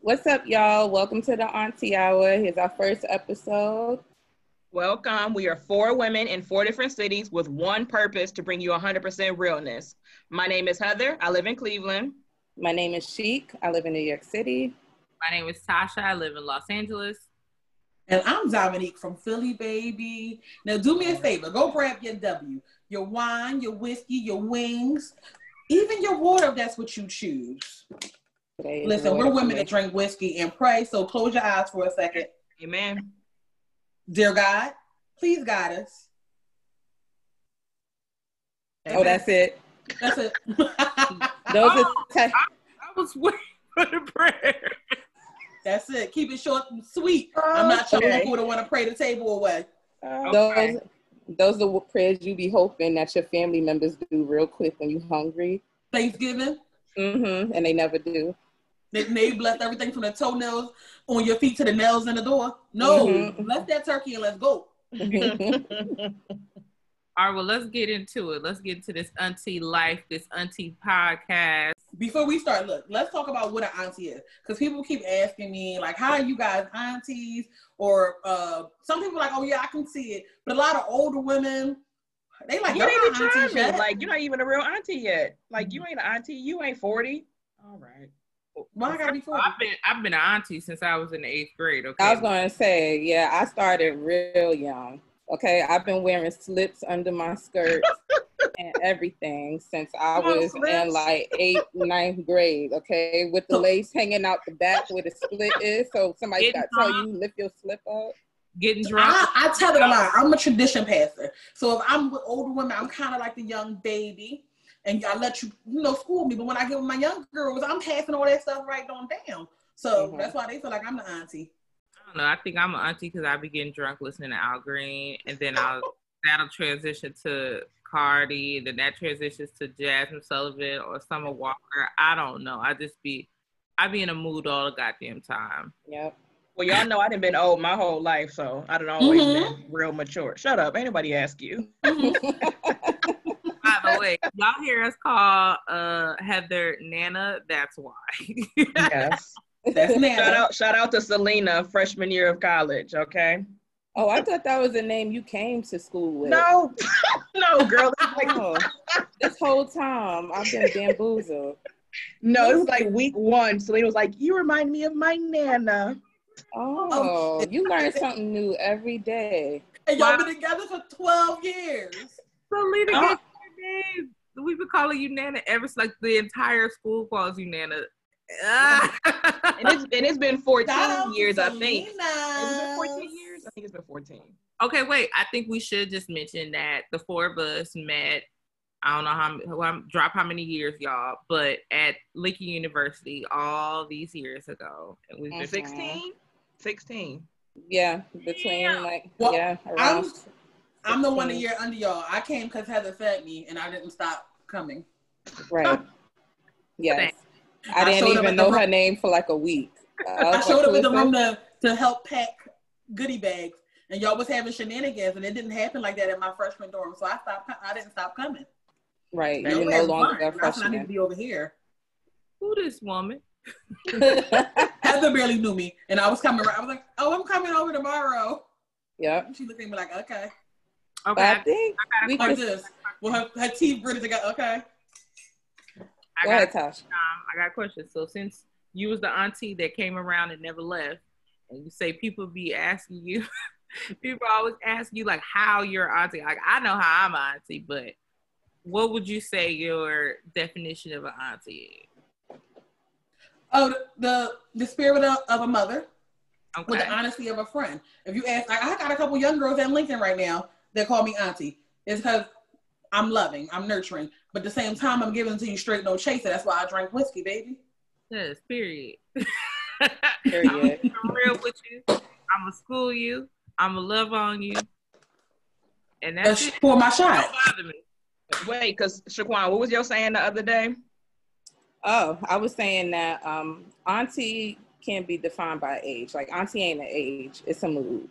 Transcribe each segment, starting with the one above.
What's up, y'all? Welcome to the Auntie Hour. Here's our first episode. Welcome. We are four women in four different cities with one purpose to bring you 100% realness. My name is Heather. I live in Cleveland. My name is Sheik. I live in New York City. My name is Tasha. I live in Los Angeles. And I'm Dominique from Philly, baby. Now, do me a favor. Go grab your W, your wine, your whiskey, your wings, even your water if that's what you choose. Listen, we're women that drink whiskey and pray, so close your eyes for a second. Amen. Dear God, please guide us. Oh, that's it. That's it. Those Oh, are te- I, I was waiting for the prayer. That's it. Keep it short and sweet. I'm not sure Okay. who would want to pray the table away. Uh, those those are prayers you be hoping that your family members do real quick when you're hungry. Thanksgiving, Mm-hmm. And they never do. They, they bless everything from the toenails on your feet to the nails in the door. No, Mhm. bless that turkey and let's go. All right, well, let's get into it. Let's get into this auntie life, this auntie podcast. Before we start, look, let's talk about what an auntie is. Because people keep asking me, like, how are you guys aunties? Or uh, some people are like, oh, yeah, I can see it. But a lot of older women, they like, you you're ain't even not trying aunties me. yet. Like, you're not even a real auntie yet. Like, you ain't an auntie. You ain't 40. All right. Why I gotta be 40? I've been I've been an auntie since I was in the eighth grade. Okay, I was going to say, yeah, I started real young. Okay, I've been wearing slips under my skirts and everything since I Come on, was in like eighth, ninth grade. Okay, with the lace hanging out the back where the split is, so somebody Getting got to tell you lift your slip up. getting drunk. I, I tell it a lot. I'm a tradition passer. So if I'm with older women, I'm kind of like the young baby. And I let you, you know, school me. But when I get with my young girls, I'm passing all that stuff right on down. So Mhm. that's why they feel like I'm the auntie. I don't know. I think I'm an auntie because I be getting drunk listening to Al Green, and then I'll that'll transition to Cardi, then that transitions to Jazmine Sullivan or Summer Walker. I don't know. I just be I be in a mood all the goddamn time. Yep. Well, y'all know I done been old my whole life, so I done always Mhm. been real mature. Shut up. Ain't nobody ask you. By the way, y'all hear us call uh Heather Nana, that's why. Yes. That's shout out, shout out to Selena, freshman year of college. Okay. oh, I thought that was a name you came to school with. No, no, girl. Like, Oh, this whole time I've been bamboozled. no, it was like week one. Selena was like, "You remind me of my nana." Oh, you learn something new every day. And y'all been together for 12 years. Selena Oh. Gets. We've been calling you Nana ever since like the entire school calls you Nana. And it's and it's been 14 Shout out to years, I think. Selena. Has been 14 years? I think it's been 14. Okay, wait. I think we should just mention that the four of us met. I don't know how who I'm drop how many years, y'all, but at Lincoln University all these years ago, and we've been Mhm. 16? 16. Yeah, between Yeah. like Well, yeah, around. I'm the one a 16. year under y'all. I came because Heather fed me and I didn't stop coming. Right. Yes. I I didn't even know her name for like a week. I was showed up in the room to, to help pack goodie bags. And y'all was having shenanigans, and it didn't happen like that in my freshman dorm. So I stopped. I didn't stop coming. Right. Y'all You're no longer fun. a That's when I need to be over here. Who this woman? Heather barely knew me, and I was coming. Right. I was like, "Oh, I'm coming over tomorrow." Yeah. She looked at me like, "Okay." But Okay, I I, think we Like could. this. Well, her, her teeth gritted together. Okay. I Go got ahead, Tosh. um, I got a question. So since you was the auntie that came around and never left, and you say people be asking you, people always ask you like how you're auntie. Like I know how I'm auntie, but what would you say your definition of an auntie is? Oh, the the, the spirit of, of a mother with the honesty of a friend. If you ask, like, I got a couple young girls at Lincoln right now that call me auntie. It's because I'm loving, I'm nurturing, but at the same time, I'm giving it to you straight, no chaser. That's why I drink whiskey, baby. Yes, period. Period. I'm gonna real with you. I'm gonna school you. I'm gonna love on you. And that's That's it. for my shot. Don't me. Wait, because Shaquan, what was your saying the other day? Oh, I was saying that um, auntie can't be defined by age. Like auntie ain't an age; it's a mood.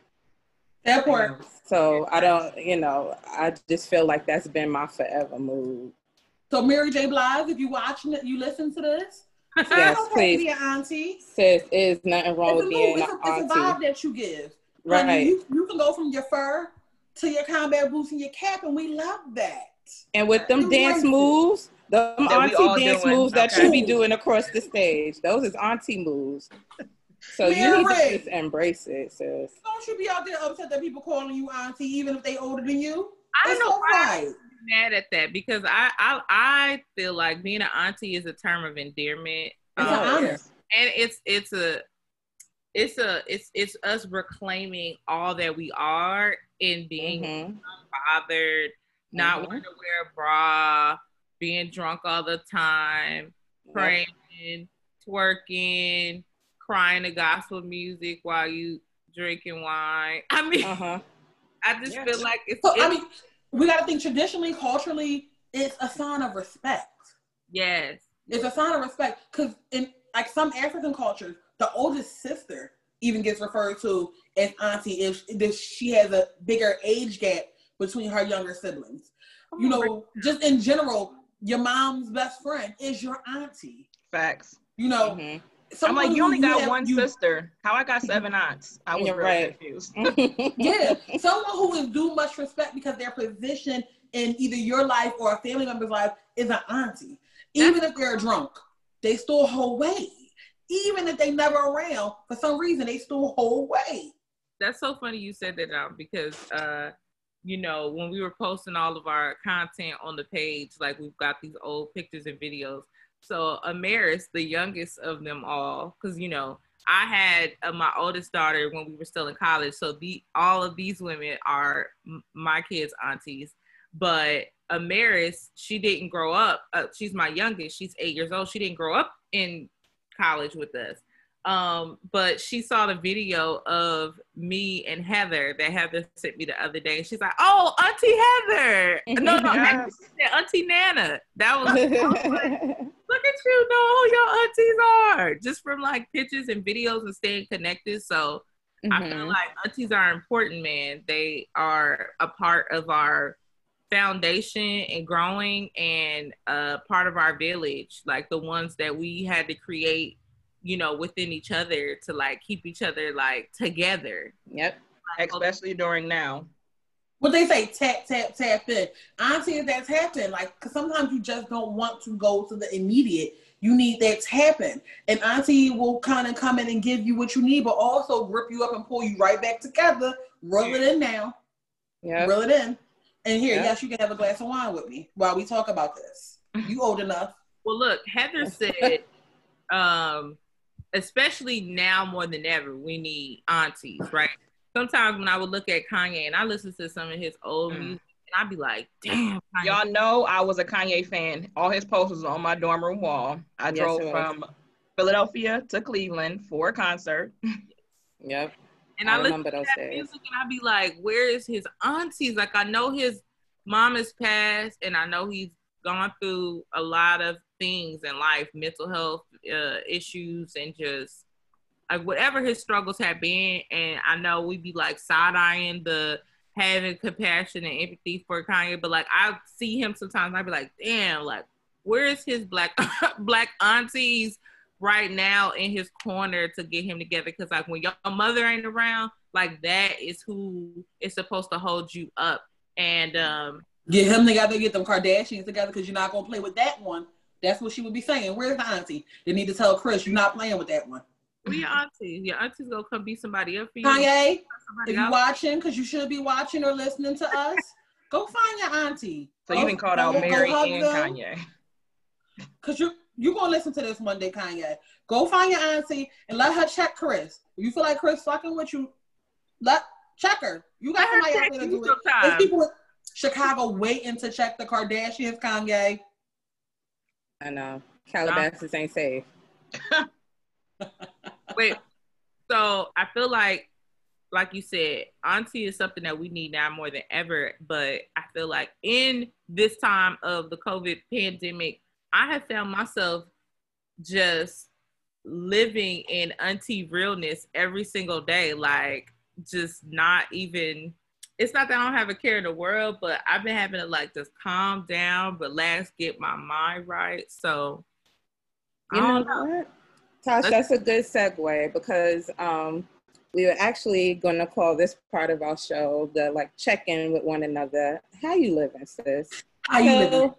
That part. So I don't, you know, I just feel like that's been my forever move. So Mary J. Blige, if you watching it, you listen to this. Yes, okay to please. be an auntie. Sis, is nothing wrong It's with being little, an it's, a, it's a vibe that you give. Right. Honey, you, you can go from your fur to your combat boots and your cap, and we love that. And with them You dance right. moves, them auntie dance doing. moves that you be doing across the stage, those is auntie moves. So you need Mary. to just embrace it, sis. Don't you be out there upset that people calling you auntie, even if they older than you? I don't That's know so why right. Mad at that because I, I I feel like being an auntie is a term of endearment. It's an Um, honor. and it's it's a it's a it's it's us reclaiming all that we are in being Mhm. bothered, not Mhm. wanting to wear a bra, being drunk all the time, praying, twerking, crying to gospel music while you drinking wine. I mean, Uh-huh. I just Yes. feel like it's, So, I mean, we got to think traditionally, culturally, it's a sign of respect. yes, It's a sign of respect because in like some African cultures, the oldest sister even gets referred to as auntie if, if she has a bigger age gap between her younger siblings. You know, just in general, your mom's best friend is your auntie. Facts. You know, Mhm. I'm like, you only got have- one you- sister. How I got seven aunts? I was You're really right. confused. Yeah, someone who is due much respect because their position in either your life or a family member's life is an auntie. Even if they're drunk, they still hold weight. Even if they never around, for some reason they still hold weight. that's so funny you said that um, because uh you know when we were posting all of our content on the page like we've got these old pictures and videos so amaris the youngest of them all because you know i had uh, my oldest daughter when we were still in college so the all of these women are m- my kids aunties but amaris she didn't grow up uh, she's my youngest she's eight years old she didn't grow up in college with us um, but she saw the video of me and Heather that Heather sent me the other day. She's like, "Oh, Auntie Heather." No, no, Yes. actually, she said Auntie Nana. That was, I was like, look at you know who your aunties are just from like pictures and videos and staying connected. So I feel Mhm. like aunties are important, man. They are a part of our foundation and growing and a part of our village, like the ones that we had to create, you know, within each other to like keep each other like together. Yep. Especially during now. What they say, tap, tap, tap in. Auntie is that tapping. Like, cause sometimes you just don't want to go to the immediate. You need that tapping. And auntie will kind of come in and give you what you need, but also grip you up and pull you right back together. Roll it in now. Yep. Reel it in. And here, Yeah. yes, you can have a glass of wine with me while we talk about this. You old enough. Well, look, Heather said, um, especially now more than ever, we need aunties, right? Sometimes when I would look at Kanye and I listen to some of his old Mm. music, and I'd be like, damn, Kanye. Y'all know I was a Kanye fan. All his posters on my dorm room wall. I Yes, drove from Philadelphia to Cleveland for a concert. Yep. and I, I listen to that days. music and I'd be like, where is his aunties? Like, I know his mom has passed, and I know he's gone through a lot of things in life, mental health uh, issues, and just like whatever his struggles have been. And I know we'd be like side eyeing the having compassion and empathy for Kanye, but like I see him sometimes, I'd be like, damn, like where is his black black aunties right now in his corner to get him together? Because like when your mother ain't around, like that is who is supposed to hold you up. And um, Get him together, get them Kardashians together, because you're not gonna play with that one. That's what she would be saying. Where's the auntie? They need to tell Kris you're not playing with that one. Who your aunties? Your aunties gonna come be somebody up for you. Kanye, if you're watching, because you should be watching or listening to us, go find your auntie. So you can call out Go- go Mary and them. Kanye. Cause you you gonna listen to this one day, Kanye. Go find your auntie and let her check Kris. If you feel like Kris fucking with you, let check her. You got Let her somebody out there to do it. There's people in Chicago waiting to check the Kardashians, Kanye. I know. Calabasas ain't safe. Wait, so I feel like, like you said, auntie is something that we need now more than ever. But I feel like in this time of the COVID pandemic, I have found myself just living in auntie realness every single day. Like, just not even. It's not that I don't have a care in the world, but I've been having to like just calm down, relax, get my mind right. So You oh, know what? Tosh, that's a good segue because um, we were actually going to call this part of our show the like check in with one another. How you living, sis? How you living?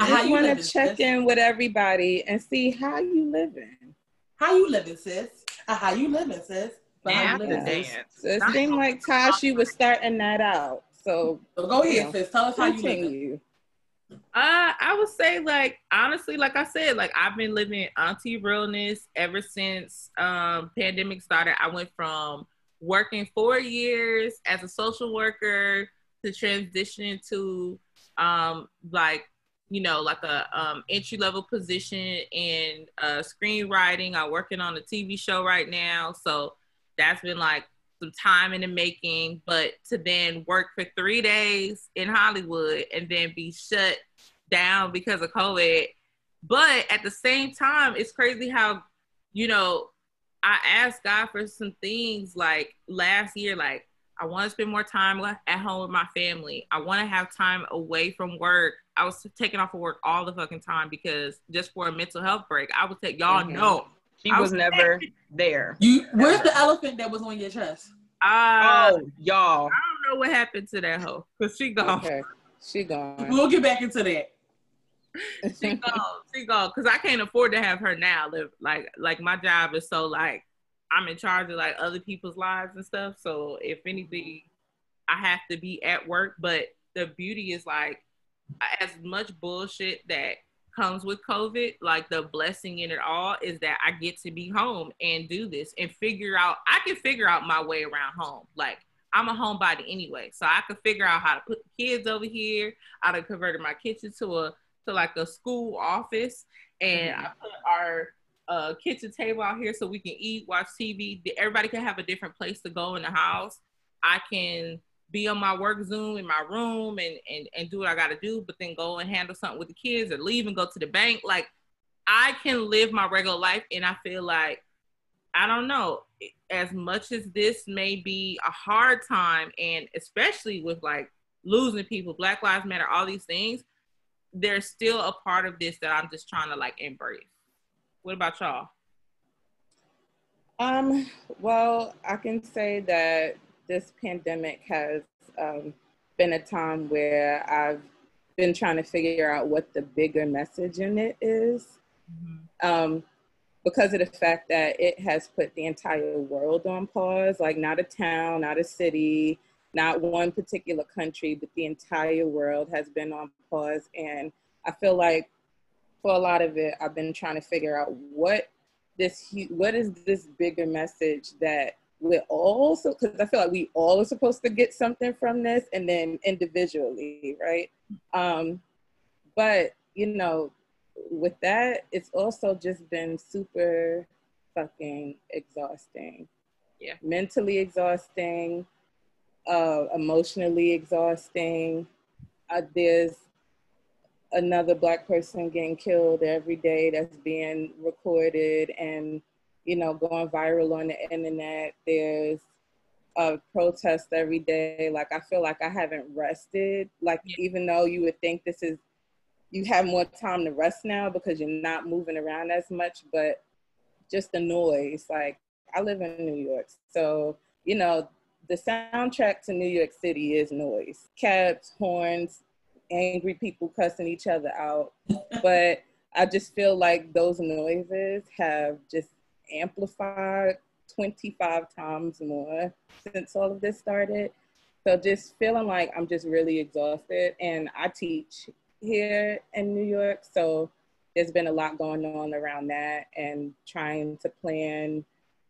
I just want to check sis? in with everybody and see how you living. How you living, sis? Uh, how you living, sis? But how living, sis? dance. So it seemed like Tosh, you was starting that out. So So go ahead, Yeah. sis. Tell us how you living. Uh, I would say like honestly, like I said, like I've been living auntie realness ever since um pandemic started. I went from working four years as a social worker to transitioning to um like you know like a um entry level position in uh screenwriting. I'm working on a TV show right now, so that's been like some time in the making, but to then work for three days in Hollywood and then be shut down because of COVID. But at the same time, it's crazy how, you know, I asked God for some things like last year, like I want to spend more time at home with my family. I want to have time away from work. I was taking off of work all the fucking time because just for a mental health break, I would take y'all Mhm. know. She was was- never there. You where's the elephant that was on your chest? Uh, Oh, y'all. I don't know what happened to that hoe because she gone. Okay, she gone. We'll get back into that. She gone. She gone. Cause I can't afford to have her now. Live like like my job is so like I'm in charge of like other people's lives and stuff. So if anything, I have to be at work. But the beauty is like as much bullshit that comes with COVID, like the blessing in it all is that I get to be home and do this and figure out I can figure out my way around home. Like I'm a homebody anyway. So I could figure out how to put kids over here. I'd have converted my kitchen to a to like a school office and I put our uh, kitchen table out here so we can eat, watch TV. Everybody can have a different place to go in the house. I can be on my work Zoom in my room and, and, and do what I got to do, but then go and handle something with the kids or leave and go to the bank. Like I can live my regular life. And I feel like, I don't know, as much as this may be a hard time, and especially with like losing people, Black Lives Matter, all these things, there's still a part of this that I'm just trying to like embrace. What about y'all? Um, well, I can say that this pandemic has um, been a time where I've been trying to figure out what the bigger message in it is. Um, because of the fact that it has put the entire world on pause, like not a town, not a city, not one particular country, but the entire world has been on pause. And I feel like for a lot of it, I've been trying to figure out what this what is this bigger message that we're all so because I feel like we all are supposed to get something from this and then individually, right? Um, but you know, with that, it's also just been super fucking exhausting. Yeah. Mentally exhausting, uh, emotionally exhausting. Uh, there's another black person getting killed every day that's being recorded and you know going viral on the internet there's a protest every day like i feel like i haven't rested like Yeah. even though you would think this is you have more time to rest now because you're not moving around as much but just the noise like i live in new york so you know the soundtrack to new york city is noise cabs horns angry people cussing each other out. but I just feel like those noises have just amplified 25 times more since all of this started. So just feeling like I'm just really exhausted. And I teach here in New York. So there's been a lot going on around that and trying to plan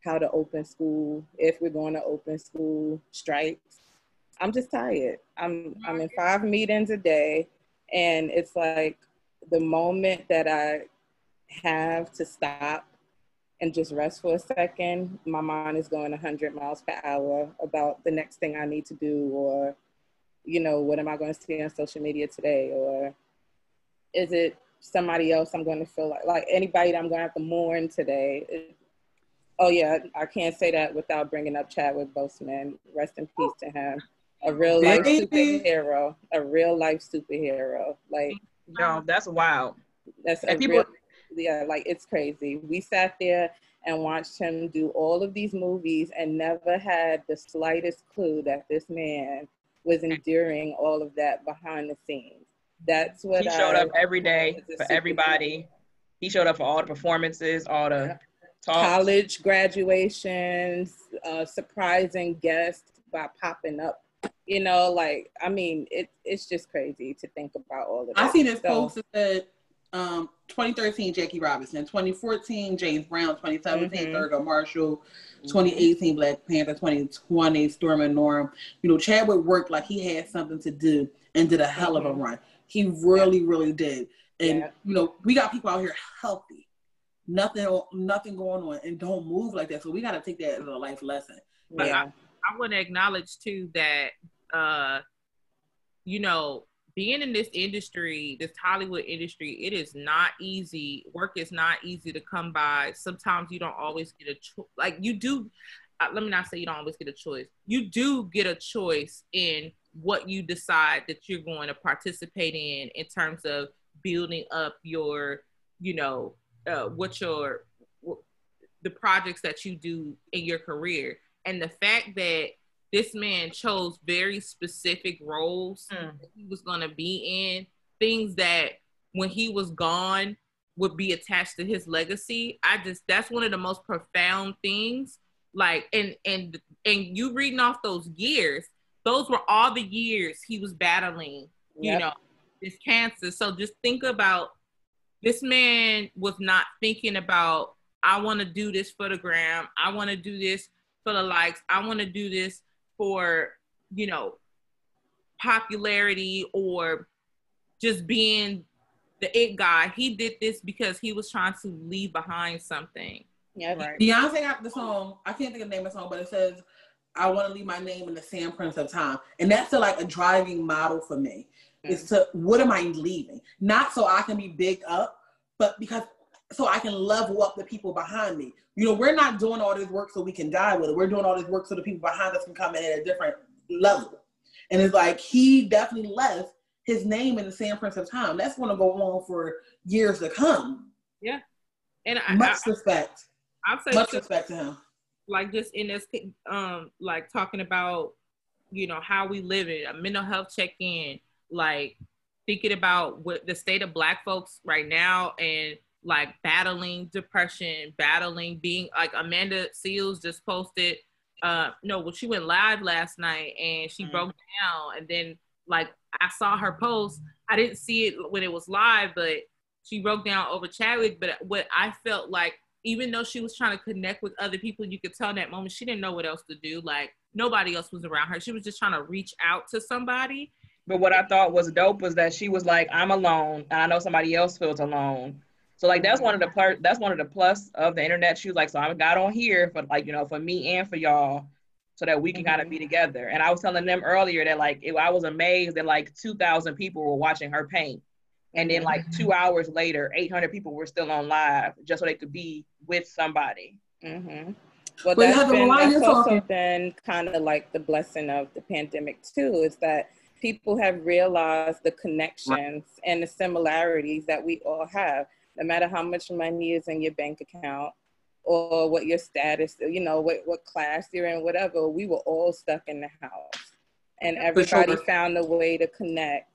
how to open school, if we're going to open school, strikes. I'm just tired. I'm I'm in five meetings a day, and it's like the moment that I have to stop and just rest for a second, my mind is going 100 miles per hour about the next thing I need to do, or you know, what am I going to see on social media today, or is it somebody else I'm going to feel like like anybody that I'm going to have to mourn today? It- oh yeah, I can't say that without bringing up Chadwick Boseman. Rest in peace to him a real life superhero, a real life superhero. Like Yo, that's wild. that's And people real, yeah, like it's crazy. We sat there and watched him do all of these movies and never had the slightest clue that this man was mm. enduring all of that behind the scenes. That's what he showed I, up every day for everybody. He showed up for all the performances, all the talks. college graduations, uh, surprising guests by popping up. You know, like I mean, it, it's just crazy to think about all of that. I see this so, post that said um, 2013 Jackie Robinson, 2014 James Brown, 2017 mm-hmm. Thurgood Marshall, 2018 Black Panther, 2020 Stormin' Norm. You know, Chadwick worked like he had something to do and did a hell of a mm-hmm. run. He really, yeah. really did. And yeah. you know, we got people out here healthy, nothing, nothing going on, and don't move like that. So we got to take that as a life lesson. But yeah. I, I want to acknowledge too that, uh, you know, being in this industry, this Hollywood industry, it is not easy. Work is not easy to come by. Sometimes you don't always get a choice. Like you do, uh, let me not say you don't always get a choice. You do get a choice in what you decide that you're going to participate in, in terms of building up your, you know, uh, what your, what, the projects that you do in your career. And the fact that this man chose very specific roles mm. he was going to be in, things that when he was gone would be attached to his legacy. I just that's one of the most profound things. Like and and and you reading off those years, those were all the years he was battling, yep. you know, this cancer. So just think about this man was not thinking about I want to do this for the gram, I want to do this for the likes, I want to do this for, you know, popularity or just being the it guy. He did this because he was trying to leave behind something. Yeah, right. Beyonce got the song. I can't think of the name of the song, but it says, "I want to leave my name in the sand sandprints of time," and that's a, like a driving model for me. Is to what am I leaving? Not so I can be big up, but because so I can level up the people behind me. You know, we're not doing all this work so we can die with it. We're doing all this work so the people behind us can come in at a different level. And it's like he definitely left his name in the sandprints of time. That's going to go on for years to come. Yeah, and I, much I, respect. I'll say much respect to him. Like just in this, um, like talking about, you know, how we live it, a mental health check in, like thinking about what the state of Black folks right now and like battling depression, battling being like Amanda Seales just posted. Uh, no, well, she went live last night and she mm-hmm. broke down, and then like I saw her post. I didn't see it when it was live, but she broke down over Chadwick. But what I felt like, even though she was trying to connect with other people, you could tell in that moment she didn't know what else to do. Like nobody else was around her. She was just trying to reach out to somebody. But what I thought was dope was that she was like, "I'm alone, and I know somebody else feels alone." So like that's one of the part that's one of the plus of the internet. She was like, so I got on here for like you know for me and for y'all, so that we can mm-hmm. kind of be together. And I was telling them earlier that like it, I was amazed that like two thousand people were watching her paint, and then like two mm-hmm. hours later, eight hundred people were still on live just so they could be with somebody. Mm-hmm. Well, that's, been, that's also been kind of like the blessing of the pandemic too. Is that people have realized the connections and the similarities that we all have no matter how much money is in your bank account or what your status, you know, what, what class you're in, whatever, we were all stuck in the house. And everybody sure. found a way to connect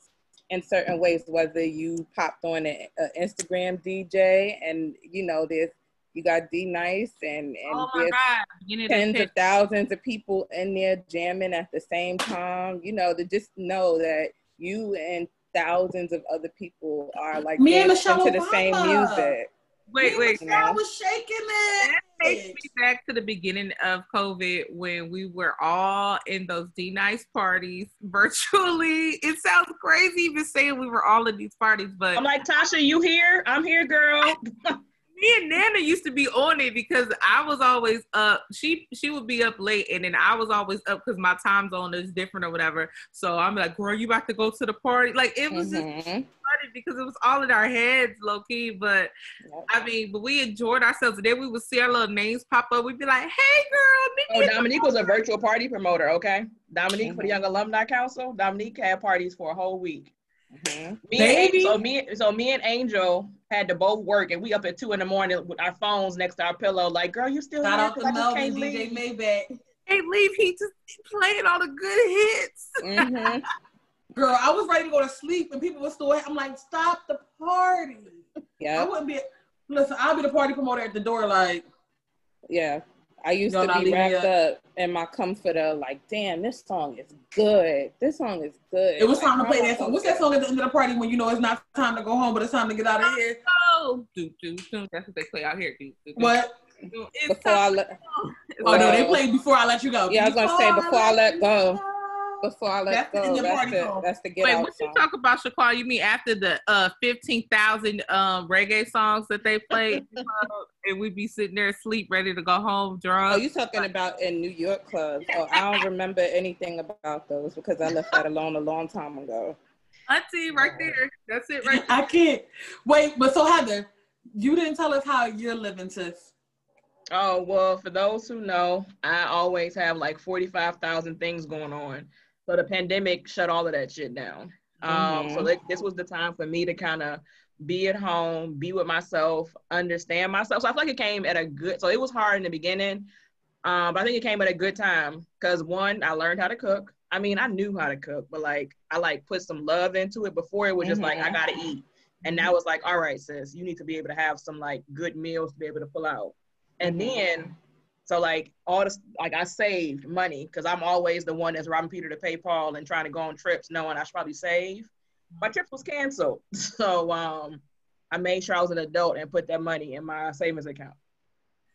in certain ways, whether you popped on an Instagram DJ and, you know, there's, you got D-Nice and, and oh there's tens of thousands of people in there jamming at the same time, you know, to just know that you and thousands of other people are like me and Michelle to the same music. Wait, me wait, I was shaking it. That takes me back to the beginning of COVID when we were all in those D-Nice parties virtually. It sounds crazy even saying we were all in these parties, but I'm like, Tasha, you here? I'm here, girl. me and Nana used to be on it because I was always up. She she would be up late, and then I was always up because my time zone is different or whatever. So I'm like, "Girl, you about to go to the party?" Like it was mm-hmm. just funny because it was all in our heads, low key. But I mean, but we enjoyed ourselves, and then we would see our little names pop up. We'd be like, "Hey, girl!" Oh, Dominique was a virtual party promoter. Okay, Dominique mm-hmm. for the mm-hmm. Young Alumni Council. Dominique had parties for a whole week. Mm-hmm. Me and, Baby. so me, so me and Angel had to both work, and we up at two in the morning with our phones next to our pillow. Like, girl, you still Shout here? out 'Cause to I just Melvin, can't DJ leave. Maybach. Hey, leave. He just playing all the good hits. Mhm. Girl, I was ready to go to sleep and people were still. I'm like, stop the party. Yeah, I wouldn't be. Listen, I'll be the party promoter at the door. Like, yeah. I used Y'all to be wrapped up in my comforter, like, damn, this song is good. This song is good. it was Like, time to play that song. What's that song at the end of the party when you know it's not time to go home, but it's time to get out of here? Oh, do do do. That's what they play out here. Do, do, do. What? Do. It's Before I time let, to go. It's Oh no, like- they played before I let you go. Yeah, I was gonna say, before I let go. Before I let That's the go, end of that's party the, that's the get Wait, out what you talk about, Shaquan? You mean after the uh fifteen thousand um reggae songs that they played, uh, and we'd be sitting there asleep, ready to go home, drunk? Oh, you talking about in New York clubs? Oh, I don't remember anything about those because I left that alone a long time ago. Auntie, right there. That's it, right. there. I can't wait. But so Heather, you didn't tell us how you're living, sis. Oh well, for those who know, I always have like forty-five thousand things going on. So the pandemic shut all of that shit down. Um, so Mhm. th- this was the time for me to kind of be at home, be with myself, understand myself. So I feel like it came at a good. So it was hard in the beginning, um, but I think it came at a good time because one, I learned how to cook. I mean, I knew how to cook, but like I like put some love into it. Before it was just like I Mhm. gotta eat, and now it's like, all right, sis, you need to be able to have some like good meals to be able to pull out. And Mhm. then, so like all this, like I saved money because I'm always the one that's robbing Peter to pay Paul and trying to go on trips, knowing I should probably save. My trip was canceled, so um, I made sure I was an adult and put that money in my savings account.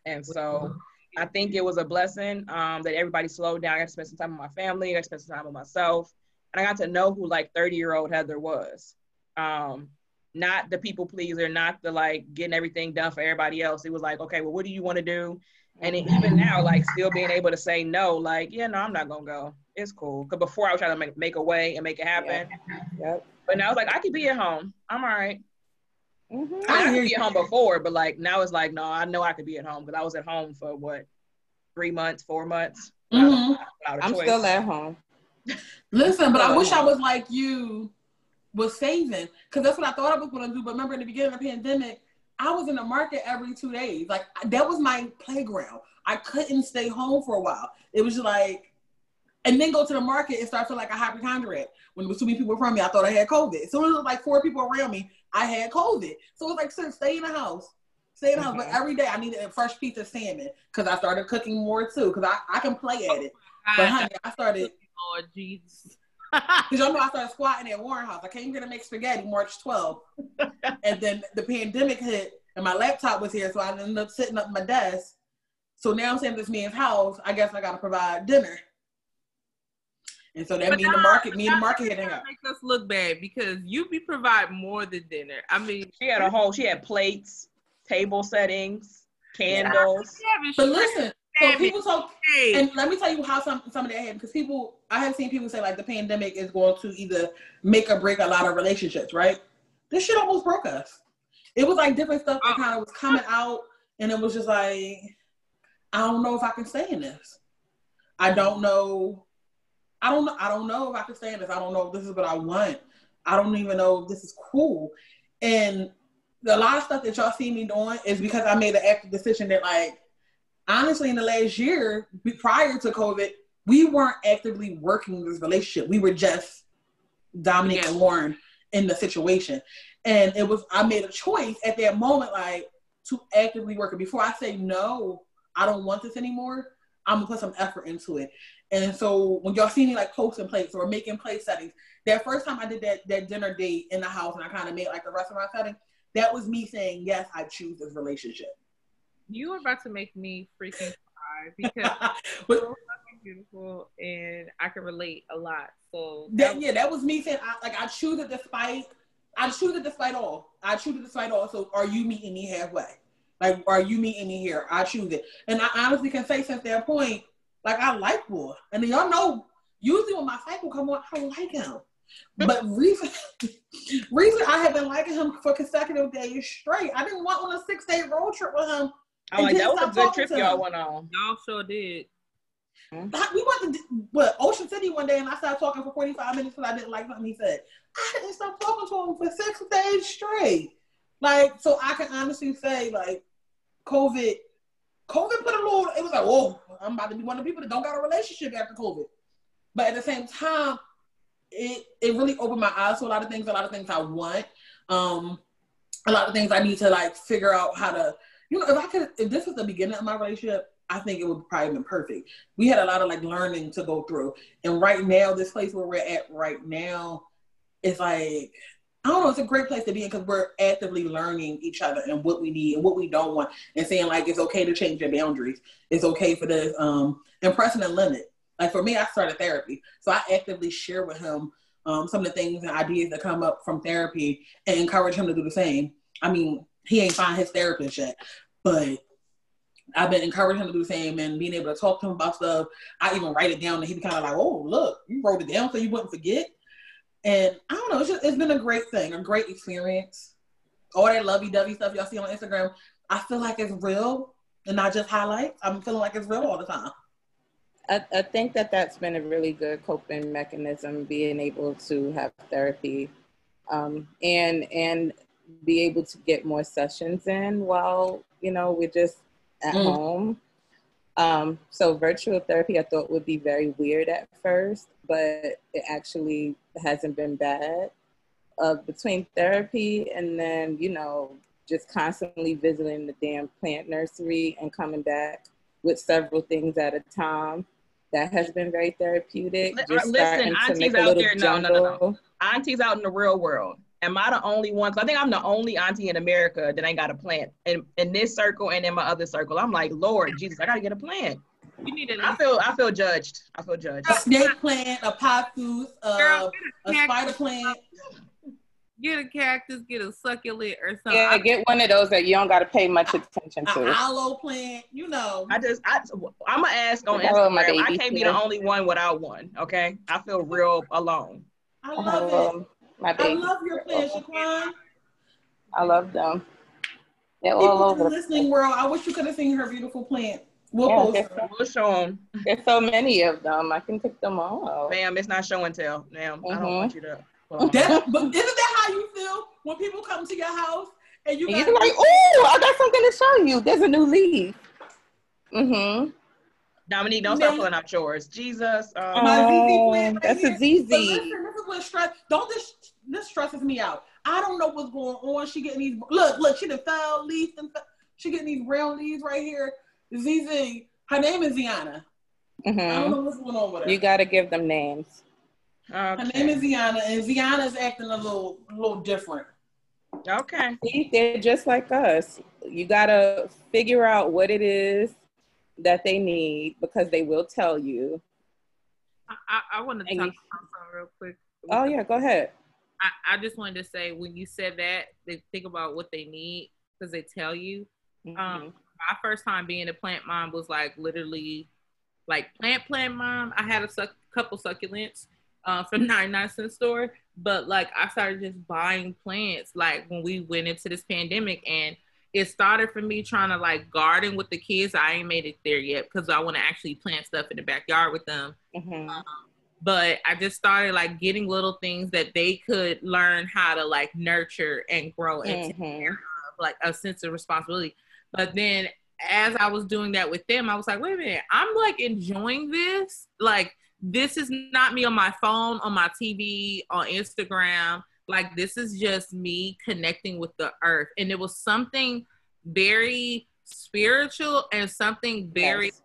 And so I think it was a blessing um, that everybody slowed down. I got to spend some time with my family. I spend some time with myself, and I got to know who like 30 year old Heather was. Um, not the people pleaser, not the like getting everything done for everybody else. It was like, okay, well, what do you want to do? And then even now, like still being able to say no, like, yeah, no, I'm not gonna go. It's cool. Cause before I was trying to make, make a way and make it happen. Yep. But now it's like I could be at home. I'm all right. hmm I, I could hear be at home before, but like now it's like, no, I know I could be at home because I was at home for what, three months, four months. Mhm. Without a I'm still at home. Listen, but I wish I was like you, was saving, because that's what I thought I was going to do. But remember, in the beginning of the pandemic, I was in the market every two days. Like that was my playground. I couldn't stay home for a while. It was just like, and then go to the market and start feeling like a hypochondriac. When there was too many people around me, I thought I had COVID. So it was like four people around me, I had COVID. So it was like, sis, stay in the house. Stay in the house. But Mhm. every day I needed a fresh piece of salmon because I started cooking more too. Because I, I can play at it. But honey, I started Lord Jesus. Because y'all know I started squatting at Warren House. I came here to make spaghetti March 12th. and then the pandemic hit and my laptop was here, so I ended up sitting up at my desk. So now I'm saying this man's house, I guess I gotta provide dinner. And so that But means the market, me and the market that hitting up. Make us look bad because you be providing more than dinner. I mean, She had a whole. She had plates, table settings, candles. But listen, so people talk and let me tell you how some some of that happened because people I have seen people say like the pandemic is going to either make or break a lot of relationships, right? This shit almost broke us. It was like different stuff that Oh. kind of was coming out, and it was just like, I don't know if I can stay in this. I don't know. I don't know. I don't know if I can stay in this. I don't know if this is what I want. I don't even know if this is cool. And a lot of stuff that y'all see me doing is because I made an active decision that like honestly, in the last year prior to COVID, we weren't actively working this relationship. We were just Dominique Yeah. and Lauren in the situation. And it was, I made a choice at that moment, like to actively work it. Before I say, no, I don't want this anymore, I'm gonna put some effort into it. And so when y'all see me like posting plates or making plate settings, that first time I did that, that dinner date in the house and I kind of made like the restaurant setting, that was me saying, yes, I choose this relationship. You are about to make me freaking cry because but fucking beautiful and I can relate a lot. So That, yeah, that was me saying I, like I choose it despite I choose it despite all. I choose it despite all. So are you meeting me halfway? Like are you meeting me here? I choose it. And I honestly can say since that point, like I like boy. And y'all know usually when my cycle come on, I like him. But reason, recently I have been liking him for consecutive days straight. I didn't want on a six day road trip with him. I'm like, that was a good trip y'all went on. y'all sure did. We went to what Ocean City one day, and I started talking for 45 minutes because I didn't like something he said. I didn't stop talking to him for six days straight. Like, so I can honestly say, like, COVID, COVID put a little. It was like, whoa, I'm about to be one of the people that don't got a relationship after COVID. But at the same time, it it really opened my eyes to a lot of things. A lot of things I want. Um, a lot of things I need to like figure out how to. You know, if I could, if this was the beginning of my relationship, I think it would probably been perfect. We had a lot of like learning to go through. And right now, this place where we're at right now it's like, I don't know, it's a great place to be in because we're actively learning each other and what we need and what we don't want and saying like it's okay to change your boundaries. It's okay for this um and pressing a limit. Like for me, I started therapy. So I actively share with him um, some of the things and ideas that come up from therapy and encourage him to do the same. I mean, he ain't find his therapist yet, but I've been encouraging him to do the same and being able to talk to him about stuff. I even write it down and he'd be kind of like, oh, look, you wrote it down so you wouldn't forget. And I don't know, it's just, it's been a great thing, a great experience. All that lovey dovey stuff y'all see on Instagram, I feel like it's real and not just highlights. I'm feeling like it's real all the time. I, I think that that's been a really good coping mechanism, being able to have therapy um, and and be able to get more sessions in while you know we're just at mm. home. Um, so virtual therapy I thought would be very weird at first, but it actually hasn't been bad. Uh, between therapy and then you know just constantly visiting the damn plant nursery and coming back with several things at a time that has been very therapeutic. Just Listen, aunties out there, no, no, no, no. Aunties out in the real world. Am I the only one? Cause I think I'm the only auntie in America that ain't got a plant in, in this circle and in my other circle. I'm like, Lord Jesus, I gotta get a plant. You need to. I feel. I feel judged. I feel judged. A snake plant, a pothos, uh, a, a spider plant get a cactus, get a succulent or something. Yeah, get one of those that you don't got to pay much attention to. A aloe plant, you know. I just, I, I'm gonna ask on Instagram. I can't be the only one without one. Okay, I feel real alone. I love um, it. My baby. I love your plants, Shaquan. I love them. They're People all over. In the listening world, I wish you could have seen her beautiful plant. We'll yeah, post them. We'll show them. There's so many of them. I can pick them all. Ma'am, it's not show and tell. Ma'am, mm-hmm. I don't mm-hmm. want you to. That, but isn't that how you feel when people come to your house and you? And you're like, "Oh, I got something to show you. There's a new leaf." Mm-hmm. Dominique, don't start pulling out yours. Jesus. Um, oh, that's a ZZ. Listen, this is what stress. Don't this this stresses me out. I don't know what's going on. She getting these look, look. She done fell leaves and she getting these brown leaves right here. ZZ. Her name is Ziana. Mm-hmm. I don't know what's going on with her. You got to give them names. Okay. Her name is Ziana, and Ziana's acting a little, a little different. Okay. See, they're just like us. You gotta figure out what it is that they need because they will tell you. I, I, I want to talk about something real quick. Oh yeah, go ahead. I, I just wanted to say when you said that, they think about what they need because they tell you. Mm-hmm. Um, my first time being a plant mom was like literally like plant plant mom. I had a couple succulents uh, from 99 cent store. But like I started just buying plants like when we went into this pandemic and it started for me trying to like garden with the kids. I ain't made it there yet because I want to actually plant stuff in the backyard with them. Mm-hmm. Um, but I just started like getting little things that they could learn how to like nurture and grow and mm-hmm. like a sense of responsibility. But then as I was doing that with them, I was like, wait a minute, I'm like enjoying this. Like this is not me on my phone, on my TV, on Instagram. Like this is just me connecting with the earth. And it was something very spiritual and something very yes.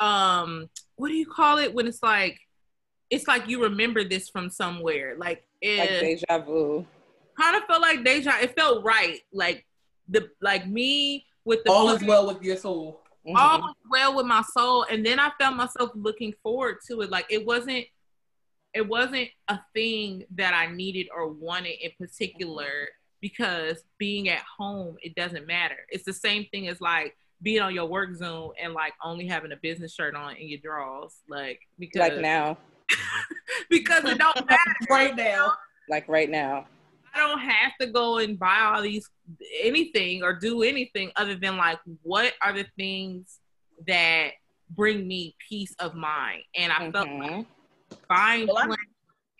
um what do you call it when it's like it's like you remember this from somewhere. Like it like deja vu. Kind of felt like deja it felt right. Like the like me with the all is well with your soul mm-hmm. all well with my soul. And then I found myself looking forward to it. Like it wasn't it wasn't a thing that I needed or wanted in particular because being at home, it doesn't matter. It's the same thing as like being on your work Zoom and like only having a business shirt on in your drawers. Like because like now. because it don't matter right now. Like right now. I don't have to go and buy all these anything or do anything other than like what are the things that bring me peace of mind. And I felt mm-hmm. like buying Well, plants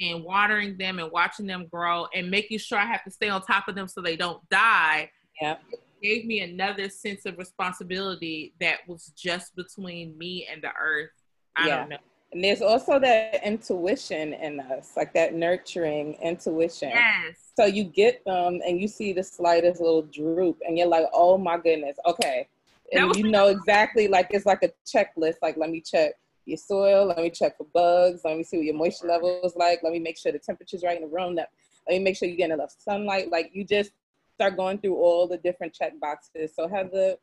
and watering them and watching them grow and making sure I have to stay on top of them so they don't die Yep. gave me another sense of responsibility that was just between me and the earth. I Yeah. don't know. And there's also that intuition in us, like that nurturing intuition. Yes. So you get them and you see the slightest little droop and you're like, oh my goodness, okay. And was- you know exactly like it's like a checklist. Like let me check your soil, let me check for bugs, let me see what your moisture level is like, let me make sure the temperature's right in the room, let, let me make sure you're getting enough sunlight. Like you just start going through all the different check boxes. So Heather,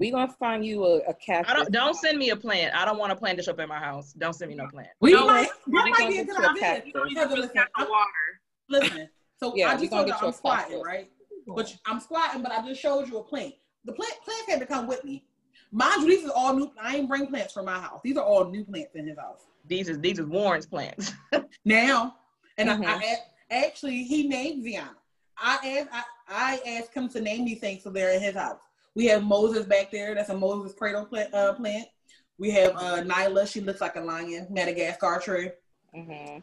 we gonna find you a, a cactus. I don't don't send me a plant. I don't want a plant to show up in my house. Don't send me no plant. We No, might, we that might gonna be a get good you a idea. You don't even listen, I'm- water. listen. So Yeah, I we just gonna told you get you I'm a squatting, right? But I'm squatting, but I just showed you a plant. The plant plants had to come with me. Mind you, these are all new. I ain't bring plants from my house. These are all new plants in his house. These is these is Warren's plants. Now, and Mhm. I, I a- actually he named Ziana. I asked I, I asked him to name these things so they're in his house. We have Moses back there. That's a Moses cradle plant. Uh, plant. We have uh, Nyla. She looks like a lion. Madagascar tree. Mhm.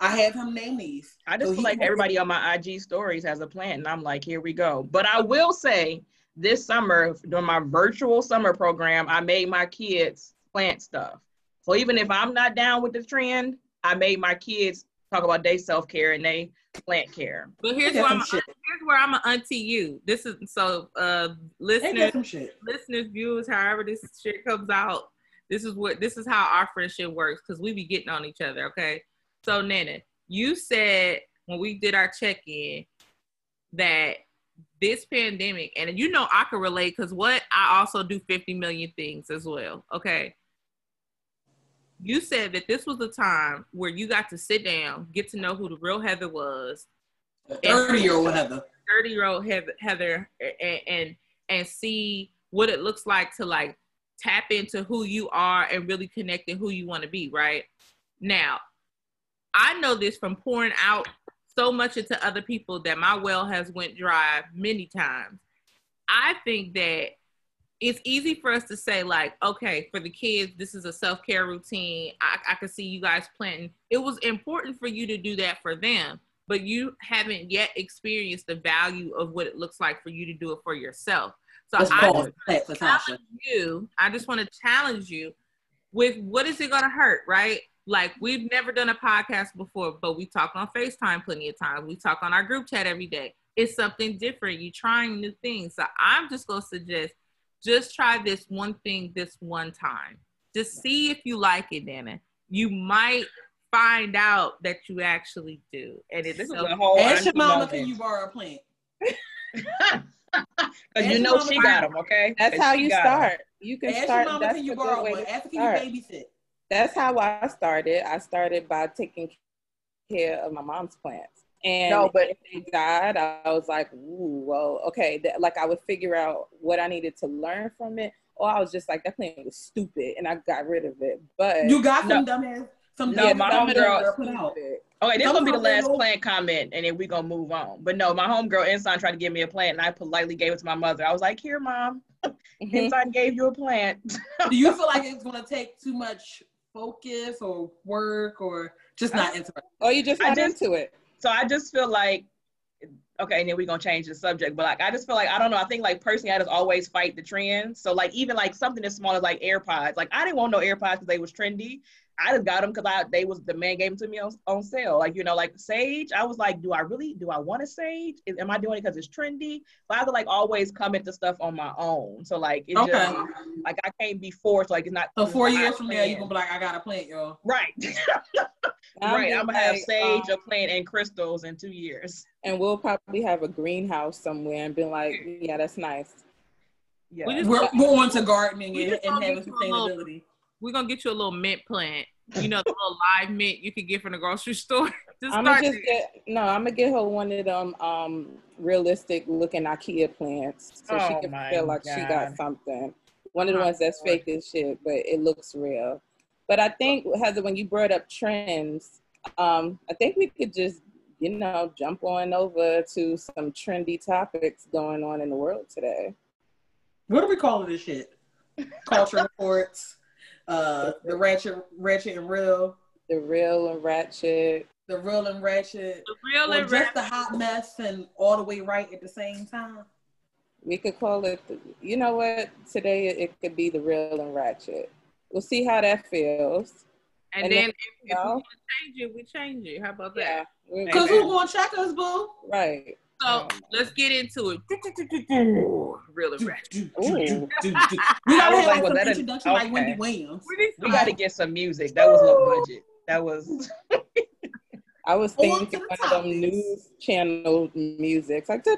I have him name these. I just So feel like can- everybody on my IG stories has a plant, and I'm like, here we go. But I will say, this summer during my virtual summer program, I made my kids plant stuff. So even if I'm not down with the trend, I made my kids talk about their self care and they plant care. But here's Ain't where I'm some shit? Here's where I'm an auntie you. This is so uh listeners listeners, viewers, however this shit comes out, this is what this is how our friendship works because we be getting on each other. Okay, so Nana, you said when we did our check in that this pandemic, and you know I can relate because what I also do 50 million things as well. Okay. You said that this was a time where you got to sit down, get to know who the real Heather was, Thirty year old Heather. 30 year old Heather, Heather and, and and see what it looks like to like tap into who you are and really connect and who you want to be right? Now i know this from pouring out so much into other people that my well has went dry many times. I think that it's easy for us to say like okay for the kids this is a self-care routine. I, I could see you guys planting. It was important for you to do that for them but you haven't yet experienced the value of what it looks like for you to do it for yourself. So Let's I just Pat for Tasha. challenge you, I just want to challenge you with what is it gonna hurt, right? Like we've never done a podcast before, but we talk on FaceTime plenty of times. We talk on our group chat every day. It's something different. You're trying new things. So I'm just gonna suggest just try this one thing this one time. Just see if you like it, Nana. You might find out that you actually do. And it's This is so a whole Ask your auntie mama, moment. can you borrow a plant? Because you know she got them, okay? That's how you got 'em. start. You can Ask start. your mama, That's can you a good borrow one? to Ask her, can you babysit? That's how I started. I started by taking care of my mom's plants. And No, but- if they died, I was like, ooh, well, okay. That, like I would figure out what I needed to learn from it. Or I was just like, that plant was stupid, and I got rid of it. But You got some No. dumbass. Some No, dumbass my dumb homegirl- girl put out. Okay, this gonna be the last they don't- plant comment, and then we gonna move on. But no, my homegirl Ensign tried to give me a plant, and I politely gave it to my mother. I was like, "Here, mom, Mhm. Ensign gave you a plant." Do you feel like it's gonna take too much focus or work or just not interested? Or you just not just- into it. so I just feel like, okay, and then we're gonna change the subject. But like, I just feel like I don't know. I think like personally, I just always fight the trend. So like, even like something as small as like AirPods. Like I didn't want no AirPods because they was trendy. I just got them because I they was the man gave them to me on, on sale. Like you know, like Sage. I was like, do I really do I want a Sage? Is, am I doing it because it's trendy? But I have to like always come into stuff on my own. So like, it Okay. just like I can't be forced. Like it's not. So four years from now, you're gonna be like, I got a plant, y'all. right. I'm right. I'm gonna have Sage, um, a plant, and crystals in two years. and we'll probably have a greenhouse somewhere and be like, yeah, that's nice. Yeah. We just- We're going to gardening We and, and having get you a little- sustainability. we're gonna get you a little mint plant. You know, the little live mint you could get from the grocery store. just I'm gonna just get no. I'm gonna get her one of them um realistic looking IKEA plants, so she Oh can feel like she got something. One of the Oh ones that's Lord. fake as shit, but it looks real. But I think Heather, when you brought up trends, um, I think we could just you know jump on over to some trendy topics going on in the world today. What are we calling this shit? Culture reports. Uh, the ratchet, ratchet and real, The real and ratchet. the real and ratchet, The real and just rap- the hot mess and all the way right at the same time. We could call it, the, you know what? Today it, it could be the real and ratchet. We'll see how that feels. and, and then then- if, if we No. want to change it, we change it. How about that? We're- Cause who gonna check us, boo? right. So Um, let's get into it. Real and ratchet. Gotta have like, like some that a- introduction like. Wendy Williams. We got to get some music. That was low budget. That was. I was thinking to the one of them news channel music, like, but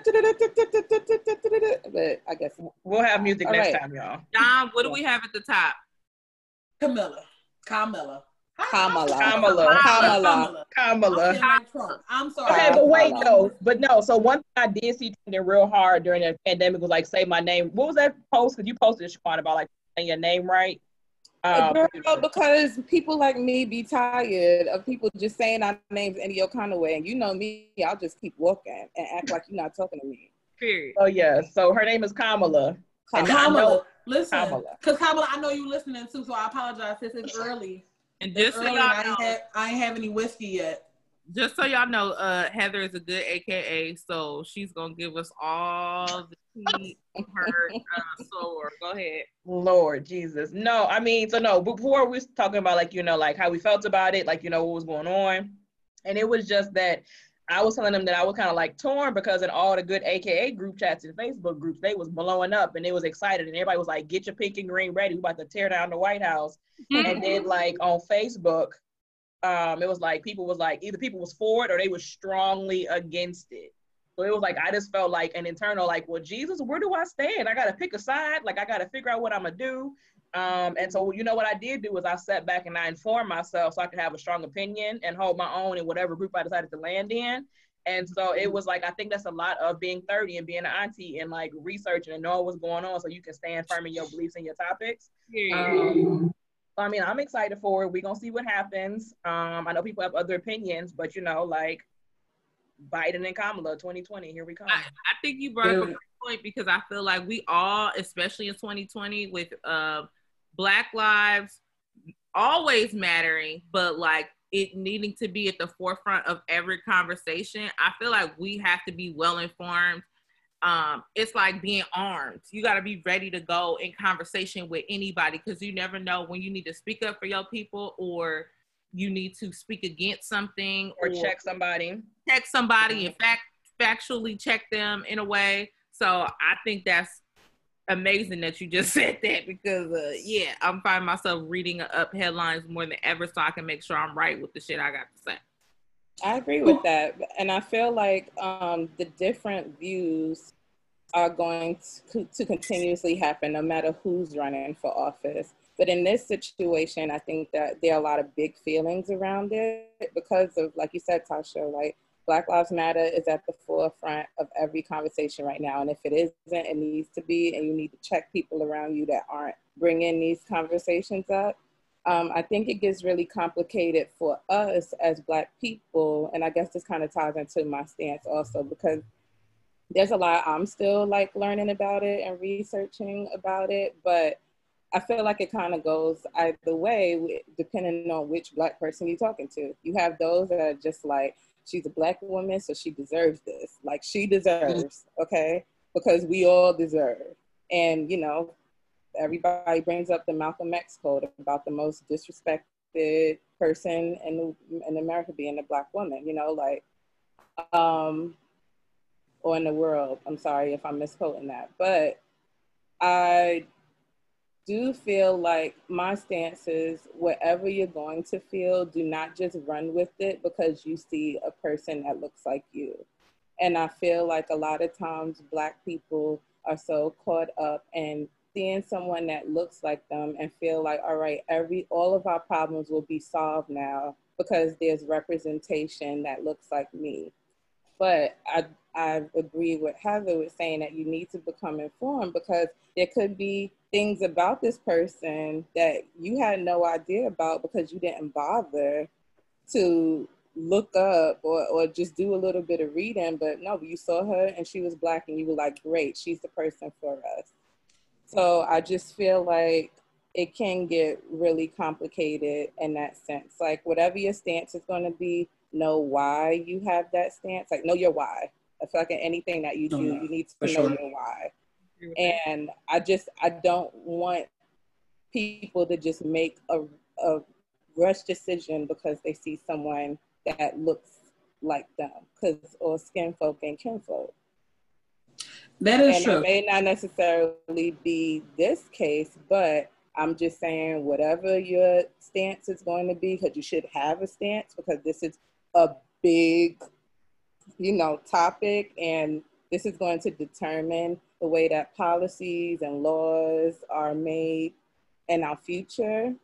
I guess We'll have music next time, y'all. Don, what do we have at the top? Camilla. Camilla. Kamala. Kamala. Kamala. I'm, Kamala. Trump. I'm sorry. Okay, but wait Kamala. though. But no. So one thing I did see trending real hard during the pandemic was like, say my name. What was that post? Because you posted Shaquan about like saying your name right. Um, Girl, because people like me be tired of people just saying our names any your kind of way. And you know me, I'll just keep walking and act like you're not talking to me. Period. oh yeah. So her name is Kamala. And Kamala. Listen, Kamala. because Kamala, I know you listening too, so I apologize. This is early. And It's just so y'all and I, know, ain't have, I ain't have any whiskey yet. just so y'all know, uh, Heather is a good AKA, so she's gonna give us all the tea from her uh, soul. Go ahead. Lord Jesus. No, I mean, so no, before we was talking about like, you know, like how we felt about it, like, you know, what was going on. And it was just that I was telling them that I was kind of like torn because in all the good AKA group chats and Facebook groups, they was blowing up and they was excited and everybody was like, get your pink and green ready. We about to tear down the White House. And then like on Facebook, um, it was like people was like either people was for it or they was strongly against it. So it was like I just felt like an internal like, well, Jesus, where do I stand? I gotta pick a side. Like I gotta figure out what I'm gonna do. Um, and so you know what I did do was I sat back and I informed myself so I could have a strong opinion and hold my own in whatever group I decided to land in. And so it was like I think that's a lot of being 30 and being an auntie and like researching and knowing what's going on so you can stand firm in your beliefs and your topics. Period. Um, I mean, I'm excited for it. We're gonna see what happens. Um, I know people have other opinions, but you know, like Biden and Kamala, 2020, here we come. I think you brought up a Yeah. point because I feel like we all, especially in 2020, with uh, Black lives always mattering, but like it needing to be at the forefront of every conversation. I feel like we have to be well informed. Um, it's like being armed. You got to be ready to go in conversation with anybody because you never know when you need to speak up for your people or you need to speak against something or check somebody. check somebody and fact factually check them in a way. So I think that's amazing that you just said that because uh, yeah, I'm finding myself reading up headlines more than ever so I can make sure I'm right with the shit I got to say. I agree with that. And I feel like um, the different views are going to, to continuously happen no matter who's running for office. But in this situation, I think that there are a lot of big feelings around it because of, like you said, Tasha, like Black Lives Matter is at the forefront of every conversation right now. And if it isn't, it needs to be. And you need to check people around you that aren't bringing these conversations up. Um, I think it gets really complicated for us as Black people. And I guess this kind of ties into my stance also because there's a lot I'm still like learning about it and researching about it. But I feel like it kind of goes either way depending on which Black person you're talking to. You have those that are just like, she's a Black woman, so she deserves this. Like, she deserves, okay? Because we all deserve. And, you know, everybody brings up the Malcolm X quote about the most disrespected person in in America being a black woman. You know, like, um, or in the world. I'm sorry if I'm misquoting that, but I do feel like my stance is whatever you're going to feel, do not just run with it because you see a person that looks like you. And I feel like a lot of times Black people are so caught up in seeing someone that looks like them and feel like, all right, every all of our problems will be solved now because there's representation that looks like me. But I I agree with Heather with saying that you need to become informed because there could be things about this person that you had no idea about because you didn't bother to look up or, or just do a little bit of reading. But no, you saw her and she was black and you were like, great, she's the person for us. So I just feel like it can get really complicated in that sense. Like whatever your stance is going to be, know why you have that stance. Like know your why. I feel like in anything that you do, you need to know sure. your why. And I just I don't want people to just make a, a rush decision because they see someone that looks like them, because or skin folk and kin folk. That is and true. It may not necessarily be this case, but I'm just saying whatever your stance is going to be, because you should have a stance, because this is a big, you know, topic, and this is going to determine the way that policies and laws are made in our future.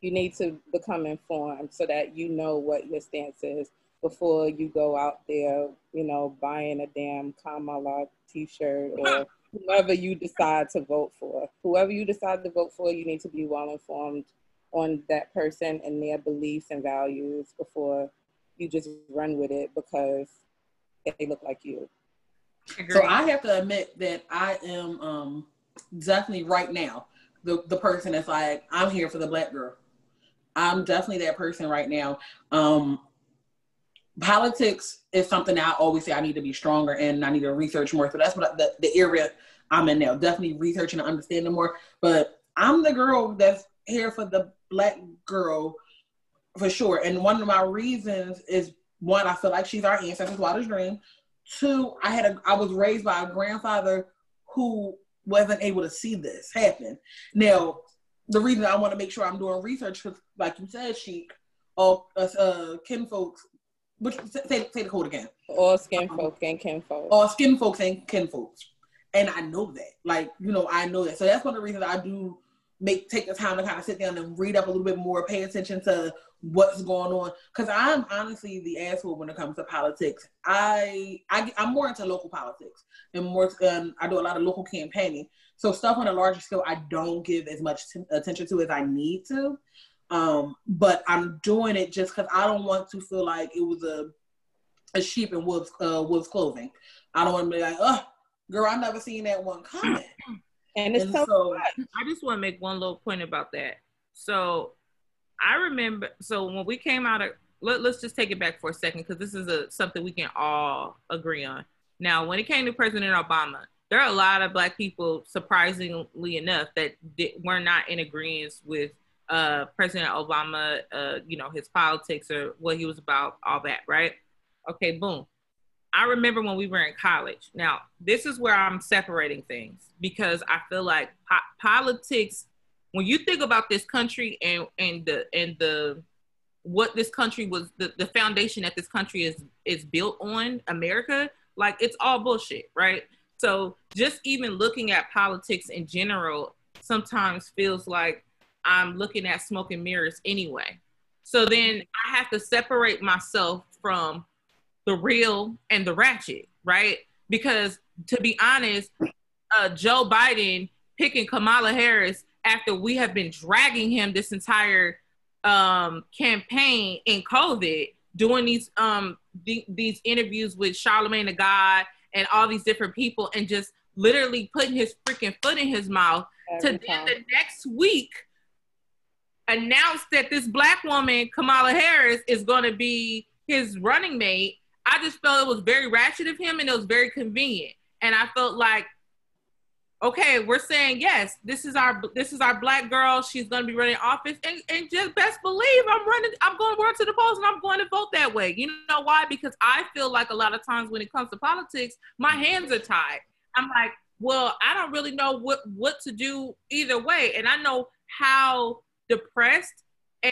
You need to become informed so that you know what your stance is before you go out there, you know, buying a damn Kamala t-shirt or whoever you decide to vote for. Whoever you decide to vote for, you need to be well informed on that person and their beliefs and values before you just run with it because they look like you. So I have to admit that I am um, definitely right now the, the person that's like, I'm here for the black girl. I'm definitely that person right now. Um, politics is something that I always say I need to be stronger and I need to research more. So that's what I, the, the area I'm in now. Definitely researching and understanding more. But I'm the girl that's here for the black girl for sure. And one of my reasons is one, I feel like she's our ancestors' wildest dream. Two, I had a I was raised by a grandfather who wasn't able to see this happen. Now, the reason I want to make sure I'm doing research, because like you said, Sheik, all us uh, kinfolks, which say, say the code again. All skin um, folk and kinfolks. All skin folks and kinfolks. And I know that. Like, you know, I know that. So that's one of the reasons I do make take the time to kind of sit down and read up a little bit more, pay attention to what's going on. Because I'm honestly the asshole when it comes to politics. I, I I'm more into local politics and more. Um, I do a lot of local campaigning. So stuff on a larger scale, I don't give as much t- attention to as I need to. Um, but I'm doing it just because I don't want to feel like it was a a sheep in wolf's uh, wolf's clothing. I don't want to be like, oh, girl, I've never seen that one coming. And it's and so, so I just want to make one little point about that. So I remember, so when we came out of, let, us just take it back for a second because this is a something we can all agree on. Now, when it came to President Obama, there are a lot of Black people, surprisingly enough, that did, were not in agreement with uh, President Obama, uh, you know, his politics or what he was about, all that, right? Okay, boom. I remember when we were in college. Now, this is where I'm separating things because I feel like po- politics when you think about this country and and the and the what this country was the, the foundation that this country is is built on america like it's all bullshit right? So just even looking at politics in general sometimes feels like i'm looking at smoke and mirrors anyway. So then i have to separate myself from the real and the ratchet right? Because to be honest uh, joe biden picking kamala harris after we have been dragging him this entire um, campaign in COVID, doing these um, th- these interviews with Charlemagne the God and all these different people, and just literally putting his freaking foot in his mouth. Every to time. then the next week announce that this black woman, Kamala Harris, is going to be his running mate. I just felt it was very ratchet of him, and it was very convenient. And I felt like okay, we're saying yes, this is our this is our black girl. She's gonna be running office, and, and just best believe I'm running. I'm going to run to the polls, and I'm going to vote that way. You know why? Because I feel like a lot of times when it comes to politics, my hands are tied. I'm like, well, I don't really know what what to do either way, and I know how depressed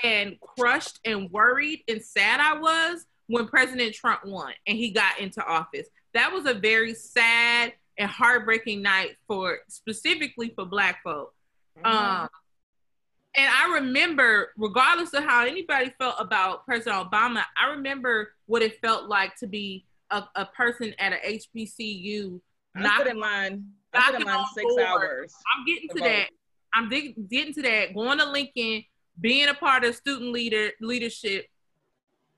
and crushed and worried and sad I was when President Trump won and he got into office. That was a very sad and heartbreaking night for specifically for black folk. Mm-hmm. Um, and I remember, regardless of how anybody felt about President Obama, I remember what it felt like to be a, a person at a HBCU. Put in line. I put in line six board. hours. I'm getting to, to that. I'm dig- getting to that. Going to Lincoln, being a part of student leader leadership,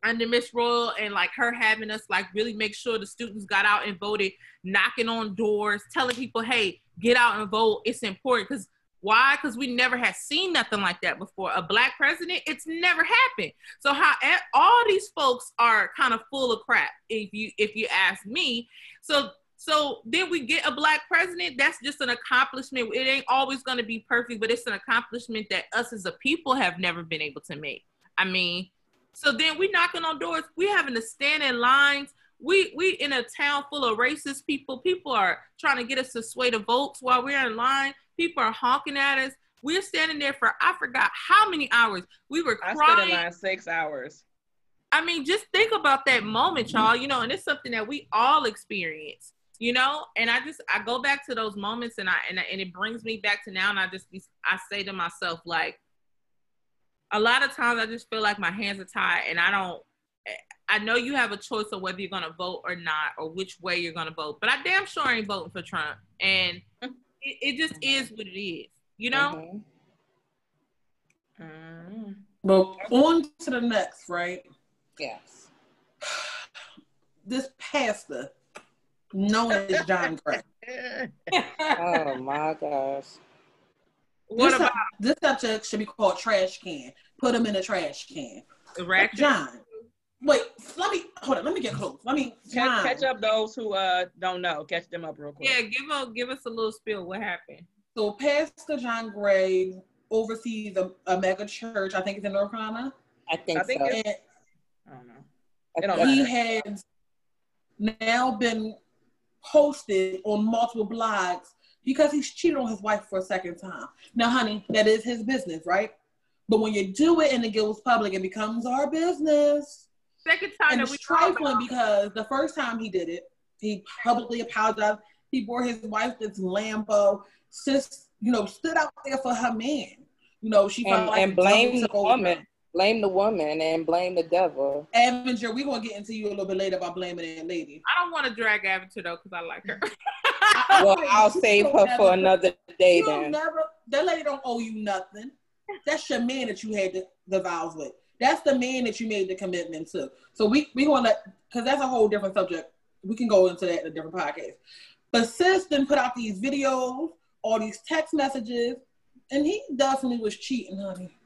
under Miss Royal and like her having us like really make sure the students got out and voted, knocking on doors, telling people, hey, get out and vote. It's important because Why? Because we never had seen nothing like that before. A black president, it's never happened. So how all these folks are kind of full of crap, if you if you ask me. So so then we get a black president. That's just an accomplishment. It ain't always going to be perfect, but it's an accomplishment that us as a people have never been able to make. I mean, so then we knocking on doors. We having to stand in lines. We we in a town full of racist people. People are trying to get us to sway the votes while we're in line. People are honking at us. We're standing there for I forgot how many hours. We were crying. I stood in line six hours. I mean, just think about that moment, y'all. You know, and it's something that we all experience you know and i just i go back to those moments and i and, and it brings me back to now and i just i say to myself like a lot of times i just feel like my hands are tied and i don't i know you have a choice of whether you're going to vote or not or which way you're going to vote but i damn sure ain't voting for trump and it, it just is what it is you know mm-hmm. mm-hmm. well on to the next right yes this pastor known as John Gray. oh my gosh. What this, about this subject should be called trash can. Put them in a trash can. John. Wait, let me hold on. Let me get close. Let me catch, catch, up those who uh don't know. Catch them up real quick. Yeah, give us give us a little spill. What happened? So Pastor John Gray oversees a, a mega church. I think it's in North Carolina. I think, I think so. And I don't know. he has now been posted on multiple blogs because he's cheated on his wife for a second time. Now, honey, that is his business, right? But when you do it and it goes public, it becomes our business. Second time and that we trifling because the first time he did it, he publicly apologized. He bore his wife this Lambo. Sis, you know, stood out there for her man. You know, she and, like and blamed the woman blame the woman and blame the devil. Aventer, we're gonna get into you a little bit later about blaming that lady. I don't want to drag Aventer though because I like her. well, I'll save her for another day then. Never, that lady don't owe you nothing. That's your man that you had the, the vows with. That's the man that you made the commitment to. So we we want to because that's a whole different subject. We can go into that in a different podcast. But sis then put out these videos, all these text messages, and he definitely was cheating, honey.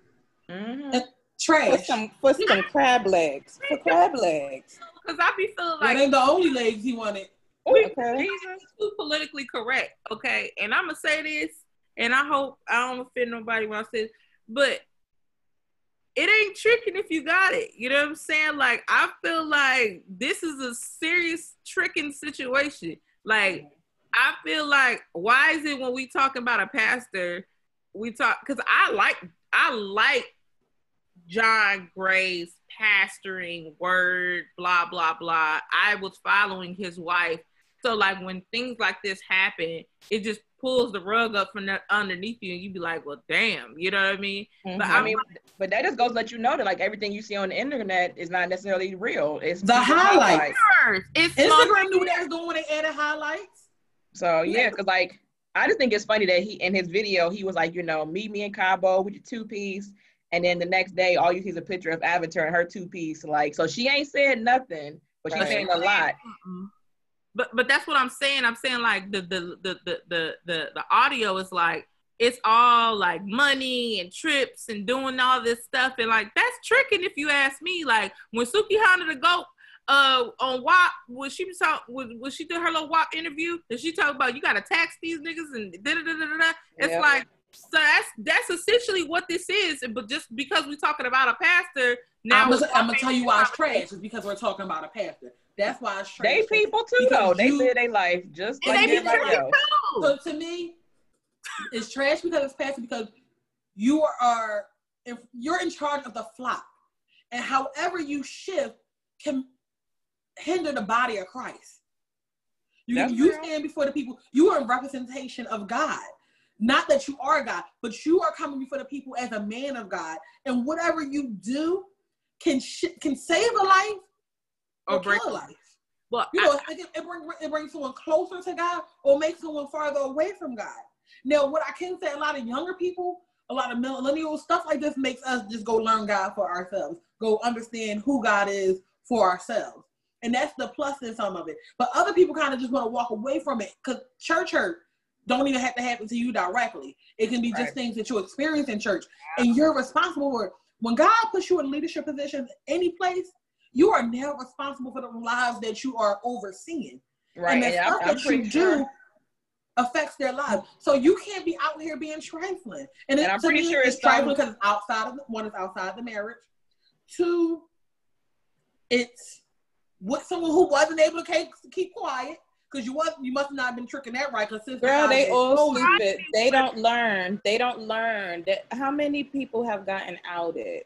Mm-hmm. And, Trash. For some, for some crab legs. For crab legs. Because I be feeling like. That ain't the only legs he wanted. Oh, okay. Jesus, too politically correct. Okay. And I'm going to say this, and I hope I don't offend nobody when I say this, but it ain't tricking if you got it. You know what I'm saying? Like, I feel like this is a serious tricking situation. Like, I feel like, why is it when we talking about a pastor, we talk, because I like, I like John Gray's pastoring word, blah, blah, blah. I was following his wife. So, like, when things like this happen, it just pulls the rug up from that underneath you, and you'd be like, well, damn, you know what I mean? Mm-hmm. But I mean, but that just goes to let you know that, like, everything you see on the internet is not necessarily real. It's the highlights. highlights. It's Instagram knew that was going to add highlights. So, yeah, because, like, I just think it's funny that he, in his video, he was like, you know, meet me in Cabo with your two piece and then the next day, all you see is a picture of Aventer and her two piece. Like, so she ain't said nothing, but she's right. saying a lot. But but that's what I'm saying. I'm saying like the the the the the the, the audio is like it's all like money and trips and doing all this stuff and like that's tricking if you ask me. Like when Suki Sukihana the goat uh on WAP when she was talk when, when she did her little WAP interview, did she talk about you gotta tax these niggas and da da da da da. It's yep. like so that's that's essentially what this is. But just because we're talking about a pastor, now I'm gonna, I'm gonna tell you why it's trash. Is because we're talking about a pastor. That's why it's trash. They people too, though. They live their life just like everybody else. So to me, it's trash because it's pastor because you are if you're in charge of the flock, and however you shift can hinder the body of Christ. You, you stand before the people. You are a representation of God. Not that you are God, but you are coming before the people as a man of God, and whatever you do can sh- can save a life or, or break a life. Well, you know, I, it, it, bring, it brings someone closer to God or makes someone farther away from God. Now, what I can say, a lot of younger people, a lot of millennials, stuff like this makes us just go learn God for ourselves, go understand who God is for ourselves. And that's the plus in some of it. But other people kind of just want to walk away from it because church hurt don't even have to happen to you directly. It can be just things that you experience in church, and you're responsible for it. When God puts you in leadership positions, any place, you are now responsible for the lives that you are overseeing, Right. and the I'm, stuff I'm that pretty you sure. do affects their lives. So you can't be out here being trifling. And, And I'm pretty me, sure it's it's trifling because it's outside of the, one is outside the marriage. Two, it's what someone who wasn't able to keep, keep quiet because you was you must not have been tricking that right. Because since Girl, they all stupid. They don't learn. They don't learn. That how many people have gotten outed?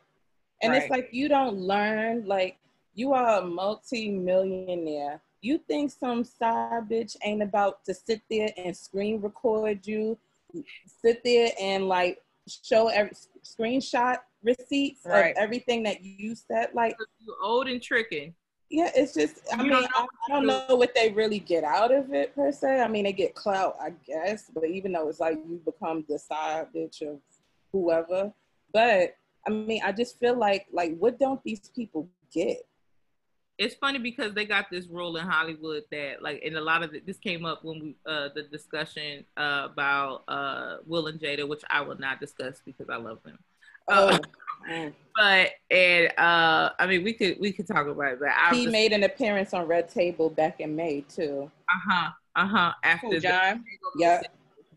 And it's like you don't learn. Like you are a multi-millionaire. You think some side bitch ain't about to sit there and screen record you, sit there and like show every screenshot receipts Right. of everything that you said. Like You old and tricking. Yeah, it's just. I You mean, I, I don't know what they really get out of it per se. I mean, they get clout, I guess. But even though it's like you become the side bitch of whoever, but I mean, I just feel like like what don't these people get? It's funny because they got this rule in Hollywood that like, and a lot of it, this came up when we uh the discussion uh, about uh Will and Jada, which I will not discuss because I love them. Oh, Uh, mm. But and uh, I mean, we could we could talk about it. But I he was, made an appearance on Red Table back in May too. uh huh uh huh after Who, John? Yeah,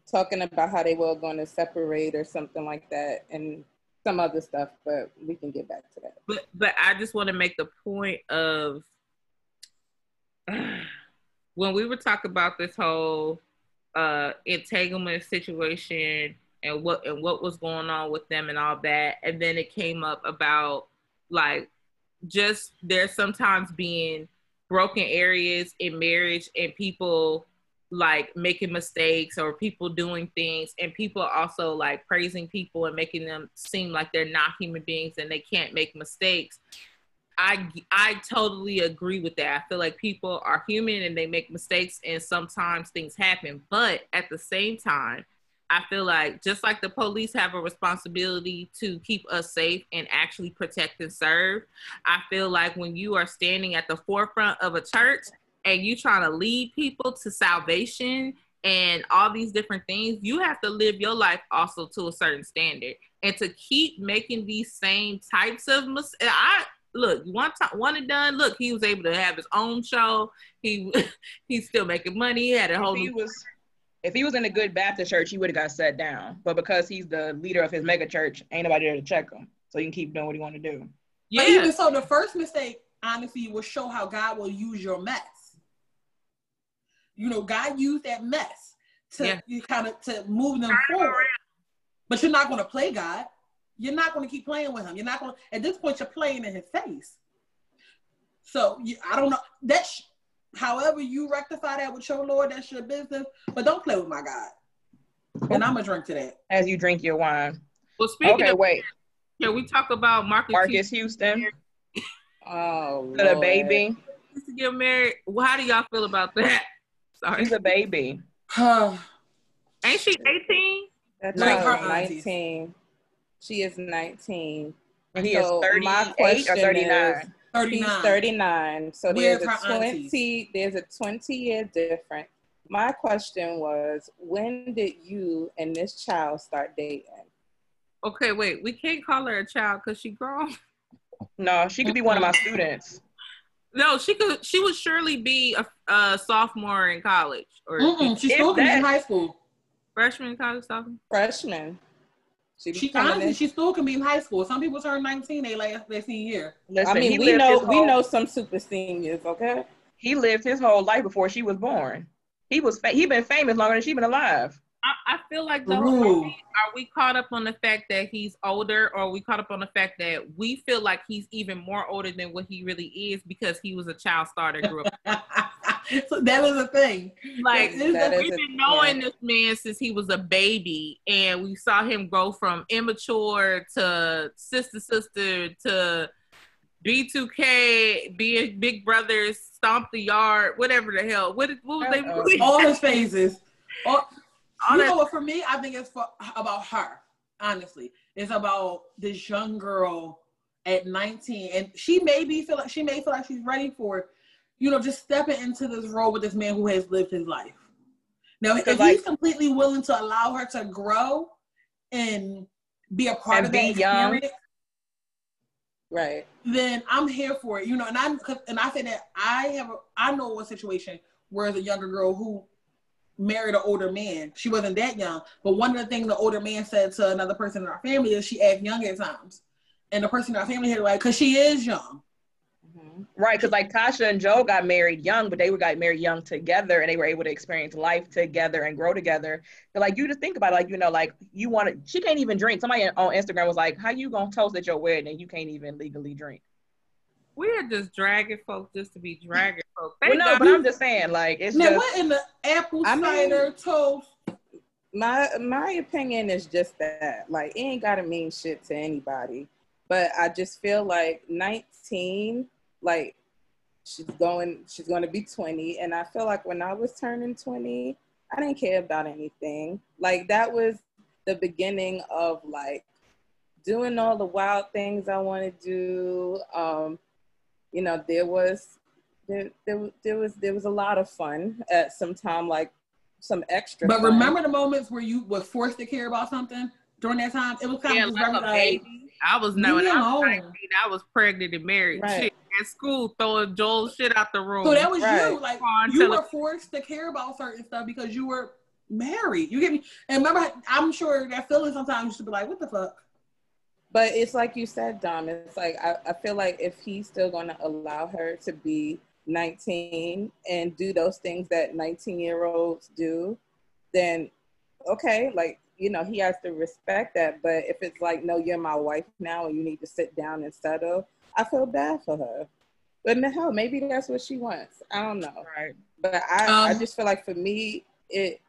talking about how they were going to separate or something like that, and some other stuff. But we can get back to that. but but I just want to make the point of when we were talking about this whole uh entanglement situation and what and what was going on with them and all that, and then it came up about like just there's sometimes being broken areas in marriage and people like making mistakes or people doing things and people also like praising people and making them seem like they're not human beings and they can't make mistakes. I i totally agree with that. I feel like people are human and they make mistakes and sometimes things happen. But at the same time i feel like just like the police have a responsibility to keep us safe and actually protect and serve i feel like when you are standing at the forefront of a church and you trying to lead people to salvation and all these different things, you have to live your life also to a certain standard. And to keep making these same types of mistakes, I look one time, one and done. Look, he was able to have his own show. He he's still making money. He had a whole he was, if he was in a good Baptist church, he would have got set down. But because he's the leader of his mega church, ain't nobody there to check him. So he can keep doing what he want to do. But yeah. even so, the first mistake, honestly, will show how God will use your mess. You know, God used that mess to Yeah. you kind of to move them forward. But you're not going to play God. You're not going to keep playing with him. You're not going. to At this point, you're playing in his face. So you, I don't know. That's however you rectify that with your Lord. That's your business. But don't play with my God. And I'm gonna drink to that. As you drink your wine. well, speaking Okay, of, wait. can we talk about Marques? Marques Houston Oh, to the baby. to get married. Well, how do y'all feel about that? Sorry, He's a baby. Huh. ain't she 18? That No, child her 19. She is 19. And he So, is 38 or 39. He's 39. 39. So Where's there's a her aunties? 20 there's a 20 year difference. My question was when did you and this child start dating? Okay, wait. We can't call her a child because she grown. No, she could be one of my students. No, she could. She would surely be a, a sophomore in college or Mm-mm, she If still be in high school. freshman in college. Sophomore. Freshman. She, She honestly, she still can be in high school. Some people turn 19, they like their senior year. Listen, I mean, we know his we know some super seniors, okay? he lived his whole life before she was born. He was fa- he been famous longer than she been alive. I, I feel like though, are we, are we caught up on the fact that he's older, or are we caught up on the fact that we feel like he's even more older than what he really is because he was a child star that grew up? so that is a thing. like That is a- we've a- been knowing yeah. this man since he was a baby, and we saw him go from immature to sister sister to B2K, being Big Brothers, Stomp the Yard, whatever the hell. What, what was they Uh-oh. movie? all his phases. All, All you that- know what? For me, I think it's for about her. Honestly, it's about this young girl at 19, and she may be feel like she may feel like she's ready for, you know, just stepping into this role with this man who has lived his life. Now, if Because, he's completely willing to allow her to grow and be a part of that young. experience, Right. then I'm here for it. You know, and I'm 'cause- and I say that I have a, I know a situation where there's a younger girl who married an older man. She wasn't that young, but one of the things the older man said to another person in our family is she acts young at times, and the person in our family had like, because she is young. Right, because like Tasha and Joe got married young, but they were got married young together, and they were able to experience life together and grow together. But like you just think about it, like you know, like you want to. She can't even drink. Somebody on Instagram was like, "How you gonna toast at your wedding and you can't even legally drink?" We're just dragging folks just to be dragging folks. Well, no, God but I'm just saying, like it's Now, just what in the apple I mean- cider toast? my my opinion is just that like it ain't gotta mean shit to anybody but i just feel like 19 like she's going she's going to be 20 and i feel like when i was turning 20 i didn't care about anything like that was the beginning of like doing all the wild things i want to do um you know there was there, there, there was there was a lot of fun at some time like some extra But fun. remember the moments where you were forced to care about something during that time? It was kind Yeah, of like a like, baby. I was Leave no, when I was 19, I was pregnant and married. Right. Shit, at school, throwing Joel's shit out the room. so that was you. Like On you tele- were forced to care about certain stuff because you were married. You get me? And remember, I'm sure that feeling sometimes used to be like, what the fuck? But it's like you said, Dom. It's like I, I feel like if he's still going to allow her to be 19 and do those things that 19 year olds do, then okay, like you know he has to respect that. But if it's like, no, you're my wife now, and you need to sit down and settle, I feel bad for her. But no, hell, maybe that's what she wants. I don't know. right. But I, I Um, just feel like for me, it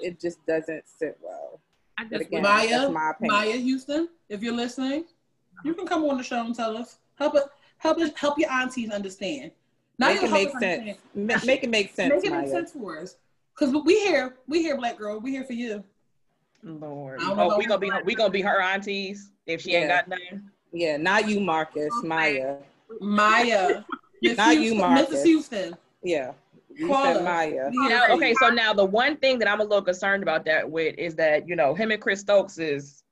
it just doesn't sit well. I But just again, Miya, that's my opinion. Miya Houston, if you're listening, you can come on the show and tell us. Help it, help us, help your aunties understand. Not make it make sense. understand. Ma- Make it make sense, Make it Miya. make sense for us. Cause we here, we here, black girl. We here for you. Lord. I don't oh, know Oh, we about gonna be we gonna be her aunties if she ain't Yeah. got none. Yeah, not you, Marques. Miya. Miya, Miss Not you, Marques. Mrs. Houston. Yeah. You Call said. Miya. Now, okay, so now the one thing that I'm a little concerned about that with is that you know him and Chris Stokes is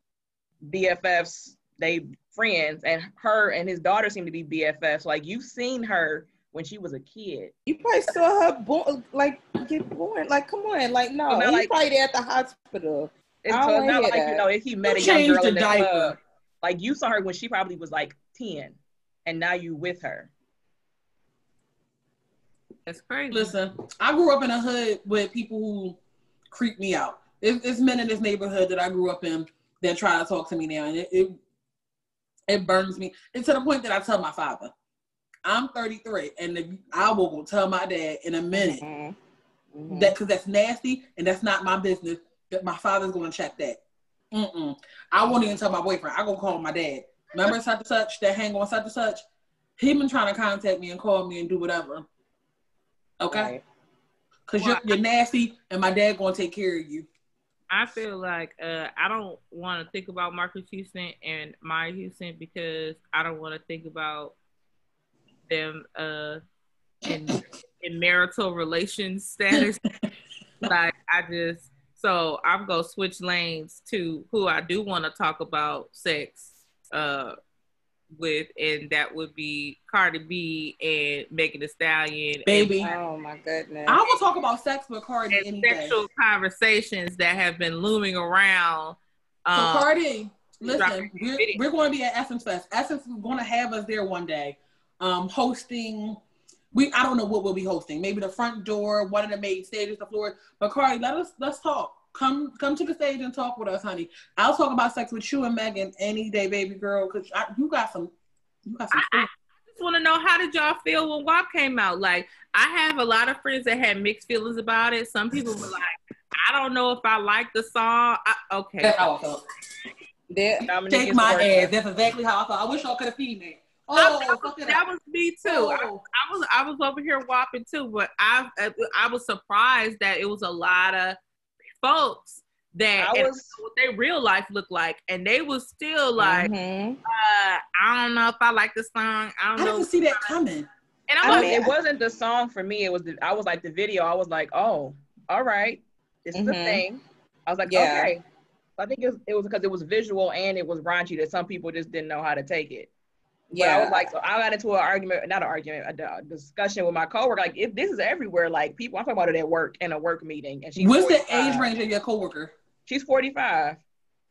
BFFs, they friends, and her and his daughter seem to be BFFs. Like you've seen her when she was a kid. You probably saw her born, like get born. Like, come on, like no, Well, now, he's like- probably there at the hospital. It's, I don't so it's not hear like you that. know if he met You a young girl the in the diaper. club. Like you saw her when she probably was like ten, and now you with her. That's crazy. Listen, I grew up in a hood with people who creep me out. It's, it's men in this neighborhood that I grew up in that try to talk to me now, and it it, it burns me. It's to the point that I tell my father, "I'm 33, and if, I will tell my dad in a minute Mhm. Mhm. that because that's nasty and that's not my business. That my father's going to check that. Mm-mm. I won't even tell my boyfriend. I go call my dad. Remember such and such that hang on such and such. He been trying to contact me and call me and do whatever. Okay, Right. because Well, you're, you're nasty, and my dad gonna take care of you. I feel like uh, I don't want to think about Marques Houston and Miya Houston because I don't want to think about them uh, in in marital relations status. like I just so I'm gonna switch lanes to who I do want to talk about sex uh, with, and that would be Cardi B and Megan Thee Stallion, Baby, Oh my goodness. I will talk about sex with Cardi and, any sexual conversations that have been looming around. So Um, Cardi, listen, we're, we're going to be at Essence Fest. Essence is going to have us there one day, um, hosting. We I don't know what we'll be hosting. Maybe the front door, one of the main stages, the floor. But Cardi, let us let's talk. Come come to the stage and talk with us, honey. I'll talk about sex with you and Megan any day, baby girl, because you got some. You got some. I- just want to know how did y'all feel when WAP came out? Like, I have a lot of friends that had mixed feelings about it. Some people were like, I don't know if I like the song. I, okay. That's how I felt. There, Take my ass. That's exactly how I felt. I wish y'all could have seen me. I- Oh, that, fuck was, that was me too. I, Oh. I was I was over here whopping too, but I I was surprised that it was a lot of folks that I was- what their real life looked like, and they was still like, Mhm. uh, I don't know if I like the song. I I don't know. didn't see that coming. And I'm I like, mean, it wasn't the song for me. It was the, I was like the video. I was like, oh, all right. This is a Mhm. thing. I was like, Yeah. okay. I think it was, it was because it was visual and it was raunchy that some people just didn't know how to take it. But I was like, so I got into an argument, not an argument, a, a discussion with my coworker. Like, if this is everywhere, like people, I'm talking about it at work in a work meeting, and she's What's the age range of your coworker? She's 45.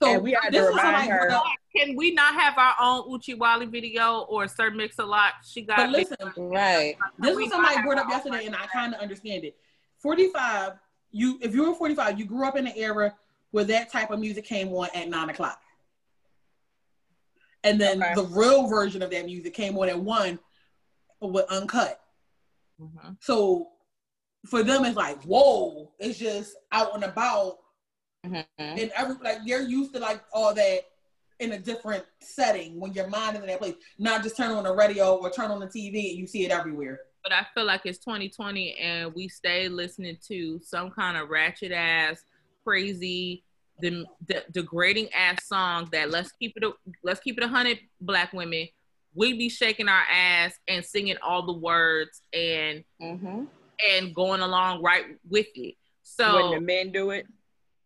So And we had to this is remind somebody her- brought up- Can we not have our own Uchi Wally video or Sir Mix a Lot? She got But listen, right. this We was somebody brought up yesterday, and I kind of understand it. Forty-five, you if you were forty-five, you grew up in an era where that type of music came on at nine o'clock, and then Okay. the real version of that music came on at one, with uncut. Mhm. So for them, it's like whoa, it's just out and about, Mhm. and every like they're used to like all that in a different setting when your mind is in that place. Not just turn on the radio or turn on the TV and you see it everywhere. But I feel like it's 2020 and we stay listening to some kind of ratchet ass, crazy, de- de- degrading ass song that let's keep it a, let's keep it a hundred black women. We be shaking our ass and singing all the words and Mhm. and going along right with it. So when the men do it.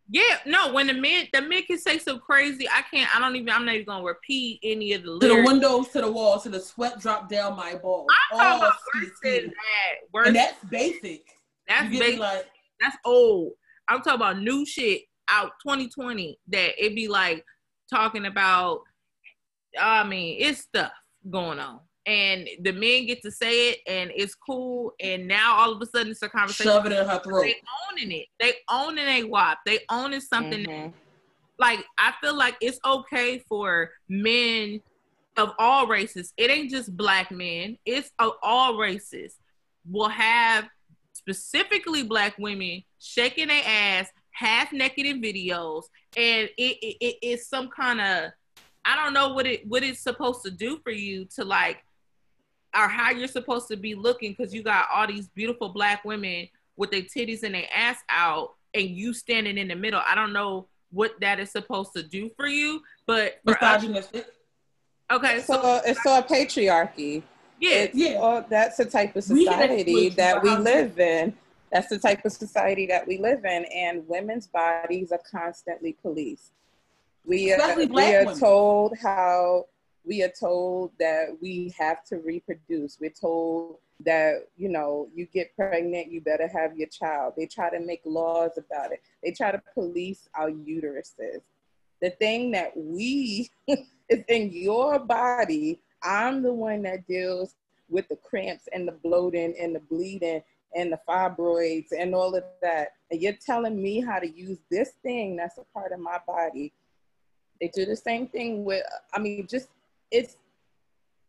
Yeah, no, when the men the men can say so crazy, I can't I don't even I'm not even gonna repeat any of the lyrics. to the windows, to the walls, to the sweat drop down my balls. I'm talking about All worse than that. Worse, And that's basic. that's basic, like that's old. I'm talking about new shit out 2020 that it be like talking about I mean, it's stuff going on. And the men get to say it and it's cool. And now all of a sudden it's a conversation. shove it in her throat. They owning it. They owning a WAP. They owning something that Mhm. like I feel like it's okay for men of all races. It ain't just black men. It's of all races will have specifically black women shaking their ass half naked in videos, and it, it, it it's some kind of I don't know what it what it's supposed to do for you to like or how you're supposed to be looking because you got all these beautiful black women with their titties and their ass out and you standing in the middle. I don't know what that is supposed to do for you, but for us, Misogynistic. okay, so it's So a patriarchy. yeah, It's Yeah. all, that's the type of society exploit you that we live in. That's the type of society that we live in, and women's bodies are constantly policed. We are, we are women. told how we are told that we have to reproduce. We're told that you know you get pregnant, you better have your child. They try to make laws about it. They try to police our uteruses. The thing that we is in your body. I'm the one that deals with the cramps and the bloating and the bleeding and the fibroids and all of that. And you're telling me how to use this thing that's a part of my body. They do the same thing with, I mean, just, it's,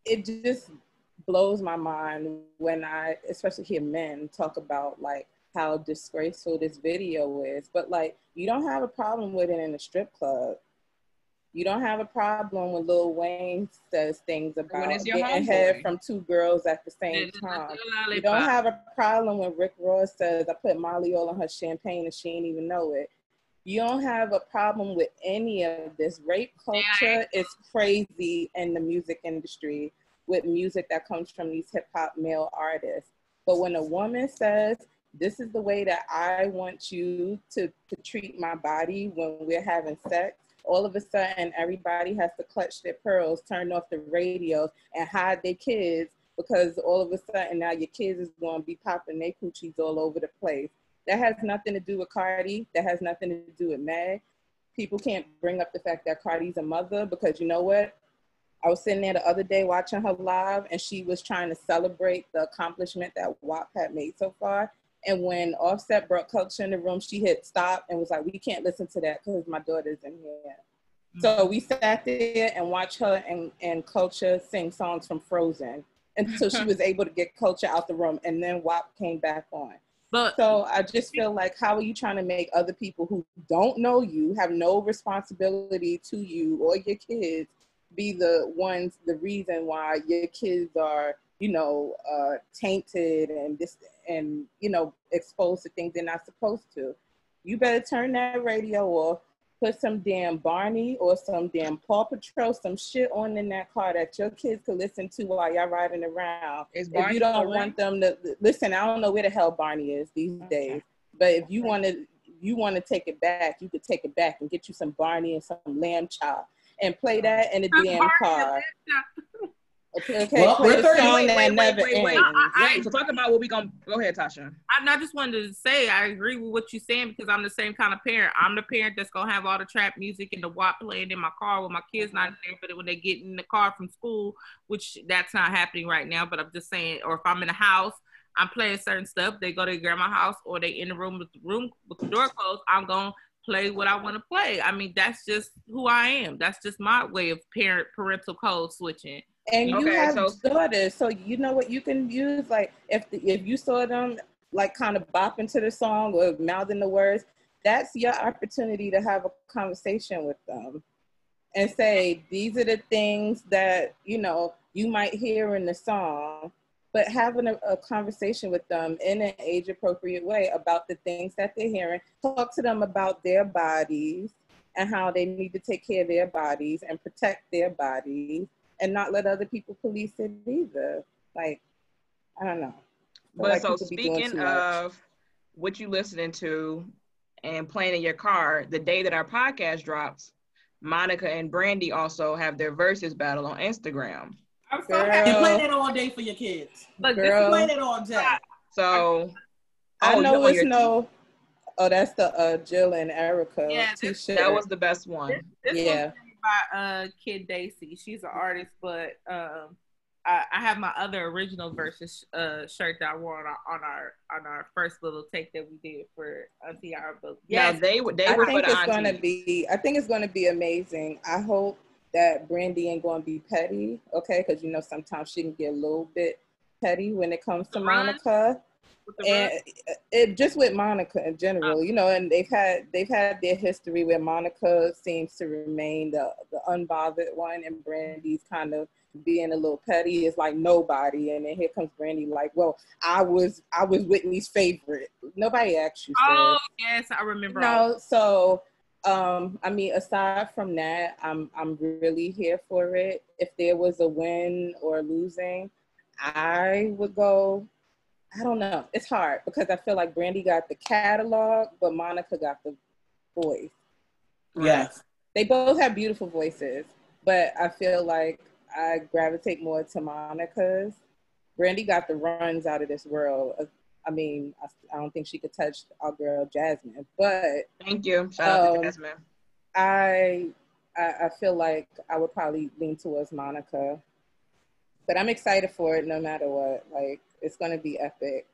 it just blows my mind when I, especially hear men talk about like how disgraceful this video is. But like, you don't have a problem with it in a strip club. You don't have a problem when Lil Wayne says things about getting homeboy. head from two girls at the same time. You don't have a problem when Rick Ross says, I put Molly all on her champagne and she ain't even know it. You don't have a problem with any of this. Rape culture is crazy in the music industry with music that comes from these hip hop male artists. But when a woman says, this is the way that I want you to, to treat my body when we're having sex, all of a sudden everybody has to clutch their pearls, turn off the radios, and hide their kids because all of a sudden now your kids is going to be popping their coochies all over the place. That has nothing to do with Cardi. That has nothing to do with Meg. People can't bring up the fact that Cardi's a mother because you know what? I was sitting there the other day watching her live and she was trying to celebrate the accomplishment that WAP had made so far. And when Offset brought Kulture in the room, she hit stop and was like, we can't listen to that because my daughter's in here. So we sat there and watched her and, and Kulture sing songs from Frozen until she was able to get Kulture out the room. And then WAP came back on. But So I just feel like, how are you trying to make other people who don't know you, have no responsibility to you or your kids, be the ones, the reason why your kids are, you know, uh, tainted and this, and you know, exposed to things they're not supposed to? You better turn that radio off. Put some damn Barney or some damn Paw Patrol, some shit on in that car that your kids could listen to while y'all riding around Is if you don't want them to listen, I don't know where the hell Barney is these Okay. days. But if you want to you want to take it back, you could take it back and get you some Barney and some lamb chop and play that in the damn car. Okay, okay. Well, we're the 30 song wait, that wait, wait, never wait, wait. ends. I- Wait, so talk about what we gonna go ahead, Tasha. I, I just wanted to say I agree with what you're saying because I'm the same kind of parent. I'm the parent that's gonna have all the trap music and the WAP playing in my car when my kids not in there, but when they get in the car from school, which that's not happening right now. But I'm just saying, or if I'm in a house, I'm playing certain stuff. They go to their grandma's house or they in the room with the room with the door closed. I'm gonna play what I want to play. I mean, that's just who I am. That's just my way of parent parental code switching. And you Okay, have so- daughters, so you know what you can use. Like if the, if you saw them like kind of bopping to the song or mouthing the words, that's your opportunity to have a conversation with them and say these are the things that you know you might hear in the song, but having a, a conversation with them in an age appropriate way about the things that they're hearing. Talk to them about their bodies and how they need to take care of their bodies and protect their bodies and not let other people police it either. Like, I don't know. I But like so people be doing speaking of what you listening to and playing in your car, the day that our podcast drops, Monica and Brandy also have their Verzuz battle on Instagram. I'm so Girl. happy. And play that all day for your kids. Look, this Girl. Play that all day. So I oh, know it's your- no. Oh, that's the uh, Jill and Erykah Yeah, this- that was the best one. This Yeah. was made by uh Kid Daisy. She's an artist, but um I, I have my other original Verzuz uh shirt that I wore on our on our on our first little take that we did for Auntie Our book. Yeah, they were they I were for think the it's going to be. I think it's going to be amazing. I hope that Brandy ain't going to be petty, okay? Because you know sometimes she can get a little bit petty when it comes to The run? Monica. And it just with Monica in Uh. general, you know, and they've had they've had their history where Monica seems to remain the the unbothered one, and Brandy's kind of being a little petty. is like nobody, and then here comes Brandy, like, well, I was I was Whitney's favorite. Nobody asked you. Oh yes, I remember. No, so um, I mean, aside from that, I'm I'm really here for it. If there was a win or losing, I would go. I don't know. It's hard because I feel like Brandy got the catalog, but Monica got the voice. Yes. They both have beautiful voices, but I feel like I gravitate more to Monica's. Brandy got the runs out of this world. Uh, I mean, I, I don't think she could touch our girl Jazmine, but Thank you. Shout out to Um, Jazmine. I, I I feel like I would probably lean towards Monica, but I'm excited for it no matter what. Like it's gonna be epic.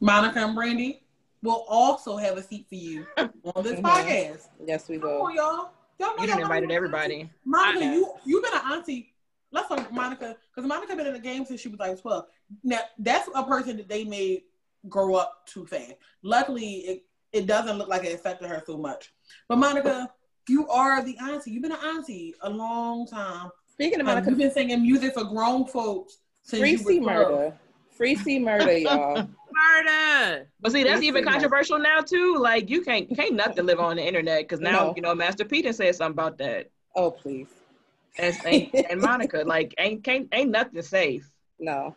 Monica and Brandy will also have a seat for you on this Mhm. podcast. Yes, we Come will. on, y'all. Y'all know You done invited everybody. Monica, you you've been an auntie. Let's talk Monica, because Monica been in the game since she was like twelve. Now that's a person that they made grow up too fast. Luckily, it, it doesn't look like it affected her so much. But Monica, you are the auntie. You've been an auntie a long time. Speaking of Um, Monica, you've been singing music for grown folks since free C-Murder, free C-Murder, y'all. Murder. But see, that's Yes, even we know. controversial now too. Like you can't you can't nothing live on the internet because now No. you know Master P done said something about that. Oh please, And, and, and Monica, like ain't can't ain't nothing safe no.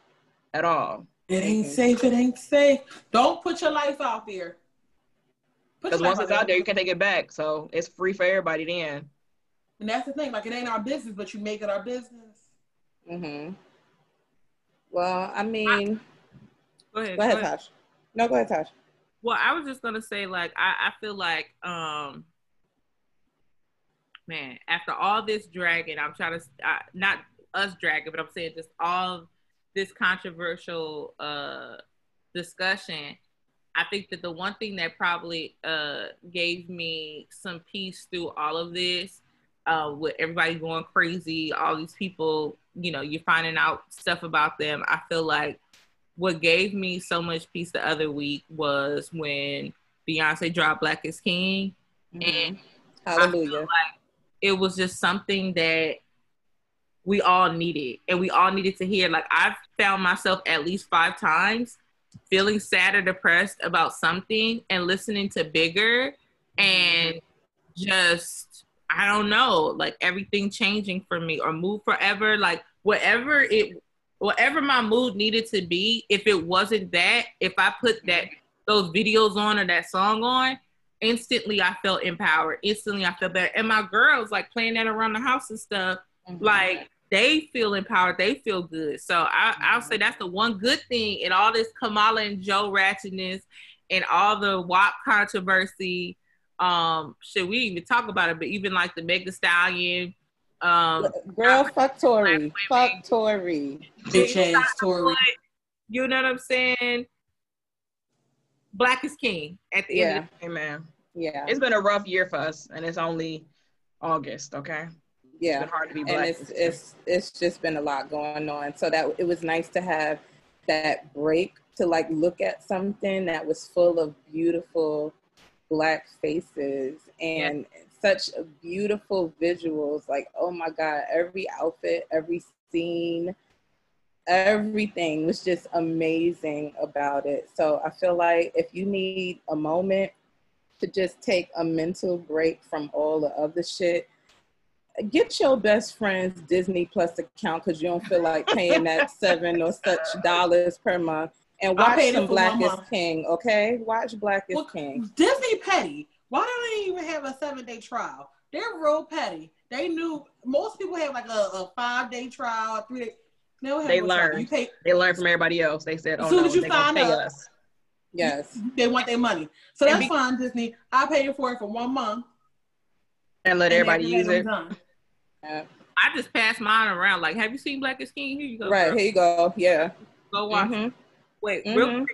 at all. It ain't safe. It ain't safe. Don't put your life out there. Because once it's out there, you can't take it back. So it's free for everybody then. And that's the thing. Like it ain't our business, but you make it our business. hmm Well, I mean, Go ahead. go ahead, Tosh. No, go ahead, Tosh. Well, I was just gonna say, like, I, I feel like, um, man, after all this dragging, I'm trying to uh, not us dragging, but I'm saying just all this controversial uh discussion. I think that the one thing that probably uh gave me some peace through all of this, uh, with everybody going crazy, all these people, you know, you're finding out stuff about them. I feel like what gave me so much peace the other week was when Beyonce dropped Black is King. Mm-hmm. And Hallelujah. it was just something that we all needed and we all needed to hear. Like I've found myself at least five times feeling sad or depressed about something and listening to bigger and mm-hmm. just I don't know, like everything changing for me or move forever, like whatever it whatever my mood needed to be, if it wasn't that, if I put that those videos on or that song on, instantly I felt empowered. Instantly I felt better. And my girls like playing that around the house and stuff, mm-hmm. like they feel empowered. They feel good. So I, I'll say that's the one good thing in all this Kamala and Joe ratchetness and all the WAP controversy. Um, should we even talk about it? But even like the Meg Stallion, um, girl, fuck Tory, fuck Tory, bitch ass Tory. You know what I'm saying? Black is king at the yeah. end. Of Amen. Yeah, it's been a rough year for us, and it's only August. Okay. Yeah, it's hard to be black. And it's it's it's just been a lot going on. So that it was nice to have that break to like look at something that was full of beautiful black faces and such beautiful visuals. Like, oh my God, every outfit, every scene, everything was just amazing about it. So I feel like if you need a moment to just take a mental break from all the other shit, get your best friend's Disney Plus account because you don't feel like paying that seven or such dollars per month. And watch some Black is King, okay? Watch Black is well, King. Disney petty. Why don't they even have a seven day trial? They're real petty. They knew most people have like a, a five day trial, a three day they learn. You pay, they learn from everybody else. They said, "Oh as soon no, as you they sign up, us. Yes, they want their money. So that's be, fine, Disney. I pay you for it for one month and let and everybody use it. Yeah. I just pass mine around. Like, have you seen Black is King? Here you go. Right, girl. here you go. Yeah. Go watch. Mm-hmm. Wait, mm-hmm. real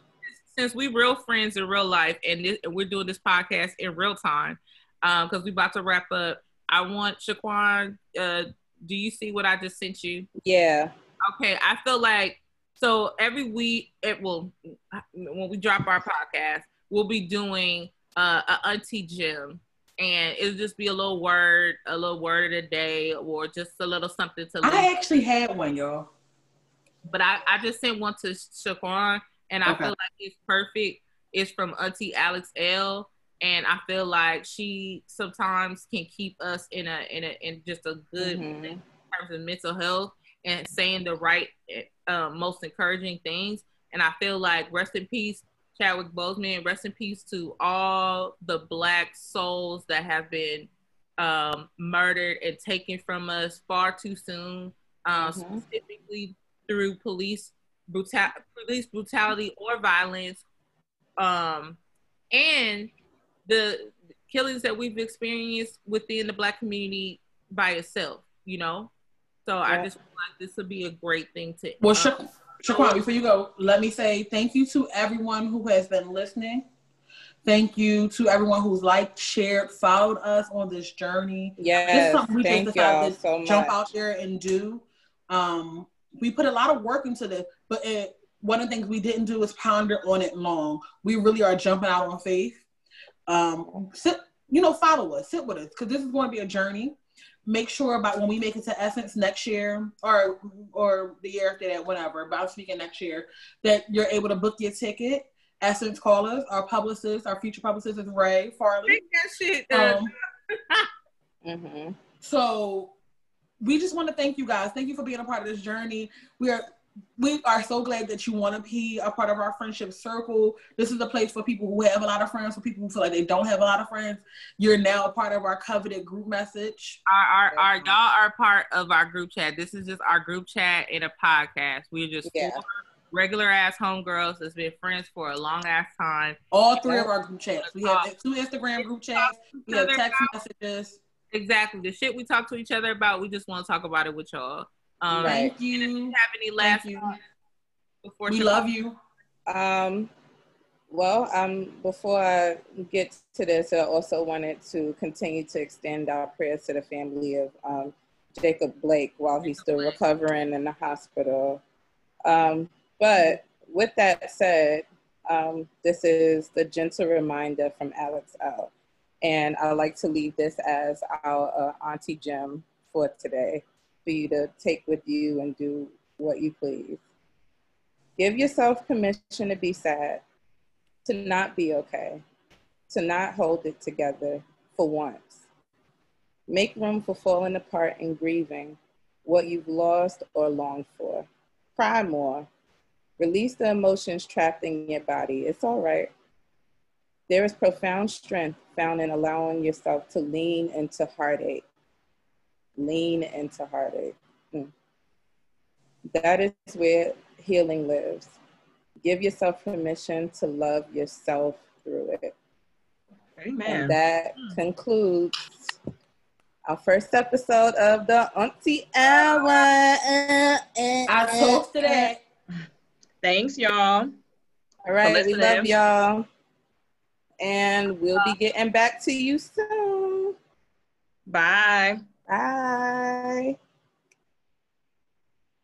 since we real friends in real life, and, this, and we're doing this podcast in real time, because um, we about to wrap up. I want Shaquan. Uh, do you see what I just sent you? Yeah. Okay, I feel like so every week it will when we drop our podcast, we'll be doing uh, a auntie gym, and it'll just be a little word, a little word of the day, or just a little something to. I actually had one, y'all. But I, I just sent one to Shaquan, and I okay. feel like it's perfect. It's from Auntie Alex Elle, and I feel like she sometimes can keep us in a in a in just a good mm-hmm. in terms of mental health and saying the right, um, most encouraging things. And I feel like rest in peace, Chadwick Boseman. Rest in peace to all the black souls that have been um, murdered and taken from us far too soon, uh, mm-hmm. specifically through police brutal police brutality or violence, um, and the killings that we've experienced within the black community by itself. You know, so yeah. I just feel like this would be a great thing to. Well, um, Shaquan, before you go, let me say thank you to everyone who has been listening. Thank you to everyone who's liked, shared, followed us on this journey. Yes, this is something we just decided to so jump out there and do. Um, we put a lot of work into this, but it, one of the things we didn't do is ponder on it long. We really are jumping out on faith. Um, sit, you know, follow us, sit with us, because this is going to be a journey make sure about when we make it to Essence next year or or the year after that, whatever. But I'm speaking next year that you're able to book your ticket. Essence callers, our publicist, our future publicist is Ray Farley. that shit. Um, mm-hmm. So we just want to thank you guys. Thank you for being a part of this journey. We are we are so glad that you want to be a part of our friendship circle. This is a place for people who have a lot of friends, for people who feel like they don't have a lot of friends. You're now a part of our coveted group message. Our, our, our y'all are part of our group chat. This is just our group chat in a podcast. We're just yeah. regular ass homegirls that's been friends for a long ass time. All three of our group chats. We have uh, two Instagram group chats. We have text messages. Exactly. The shit we talk to each other about, we just want to talk about it with y'all. Um, Thank you. have any last you. before we love you. Um, well, um, before I get to this, I also wanted to continue to extend our prayers to the family of um, Jacob Blake while he's still recovering in the hospital. Um, but with that said, um, this is the gentle reminder from Alex Elle. And I like to leave this as our uh, Auntie Jim for today for you to take with you and do what you please. Give yourself permission to be sad, to not be okay, to not hold it together for once. Make room for falling apart and grieving what you've lost or longed for. Cry more. Release the emotions trapped in your body. It's all right. There is profound strength found in allowing yourself to lean into heartache. Lean into heartache. Mm. That is where healing lives. Give yourself permission to love yourself through it. Amen. And that concludes our first episode of the Auntie Hour. I toast to that. Thanks, y'all. All right, we love y'all. And we'll be getting back to you soon. Bye. Bye.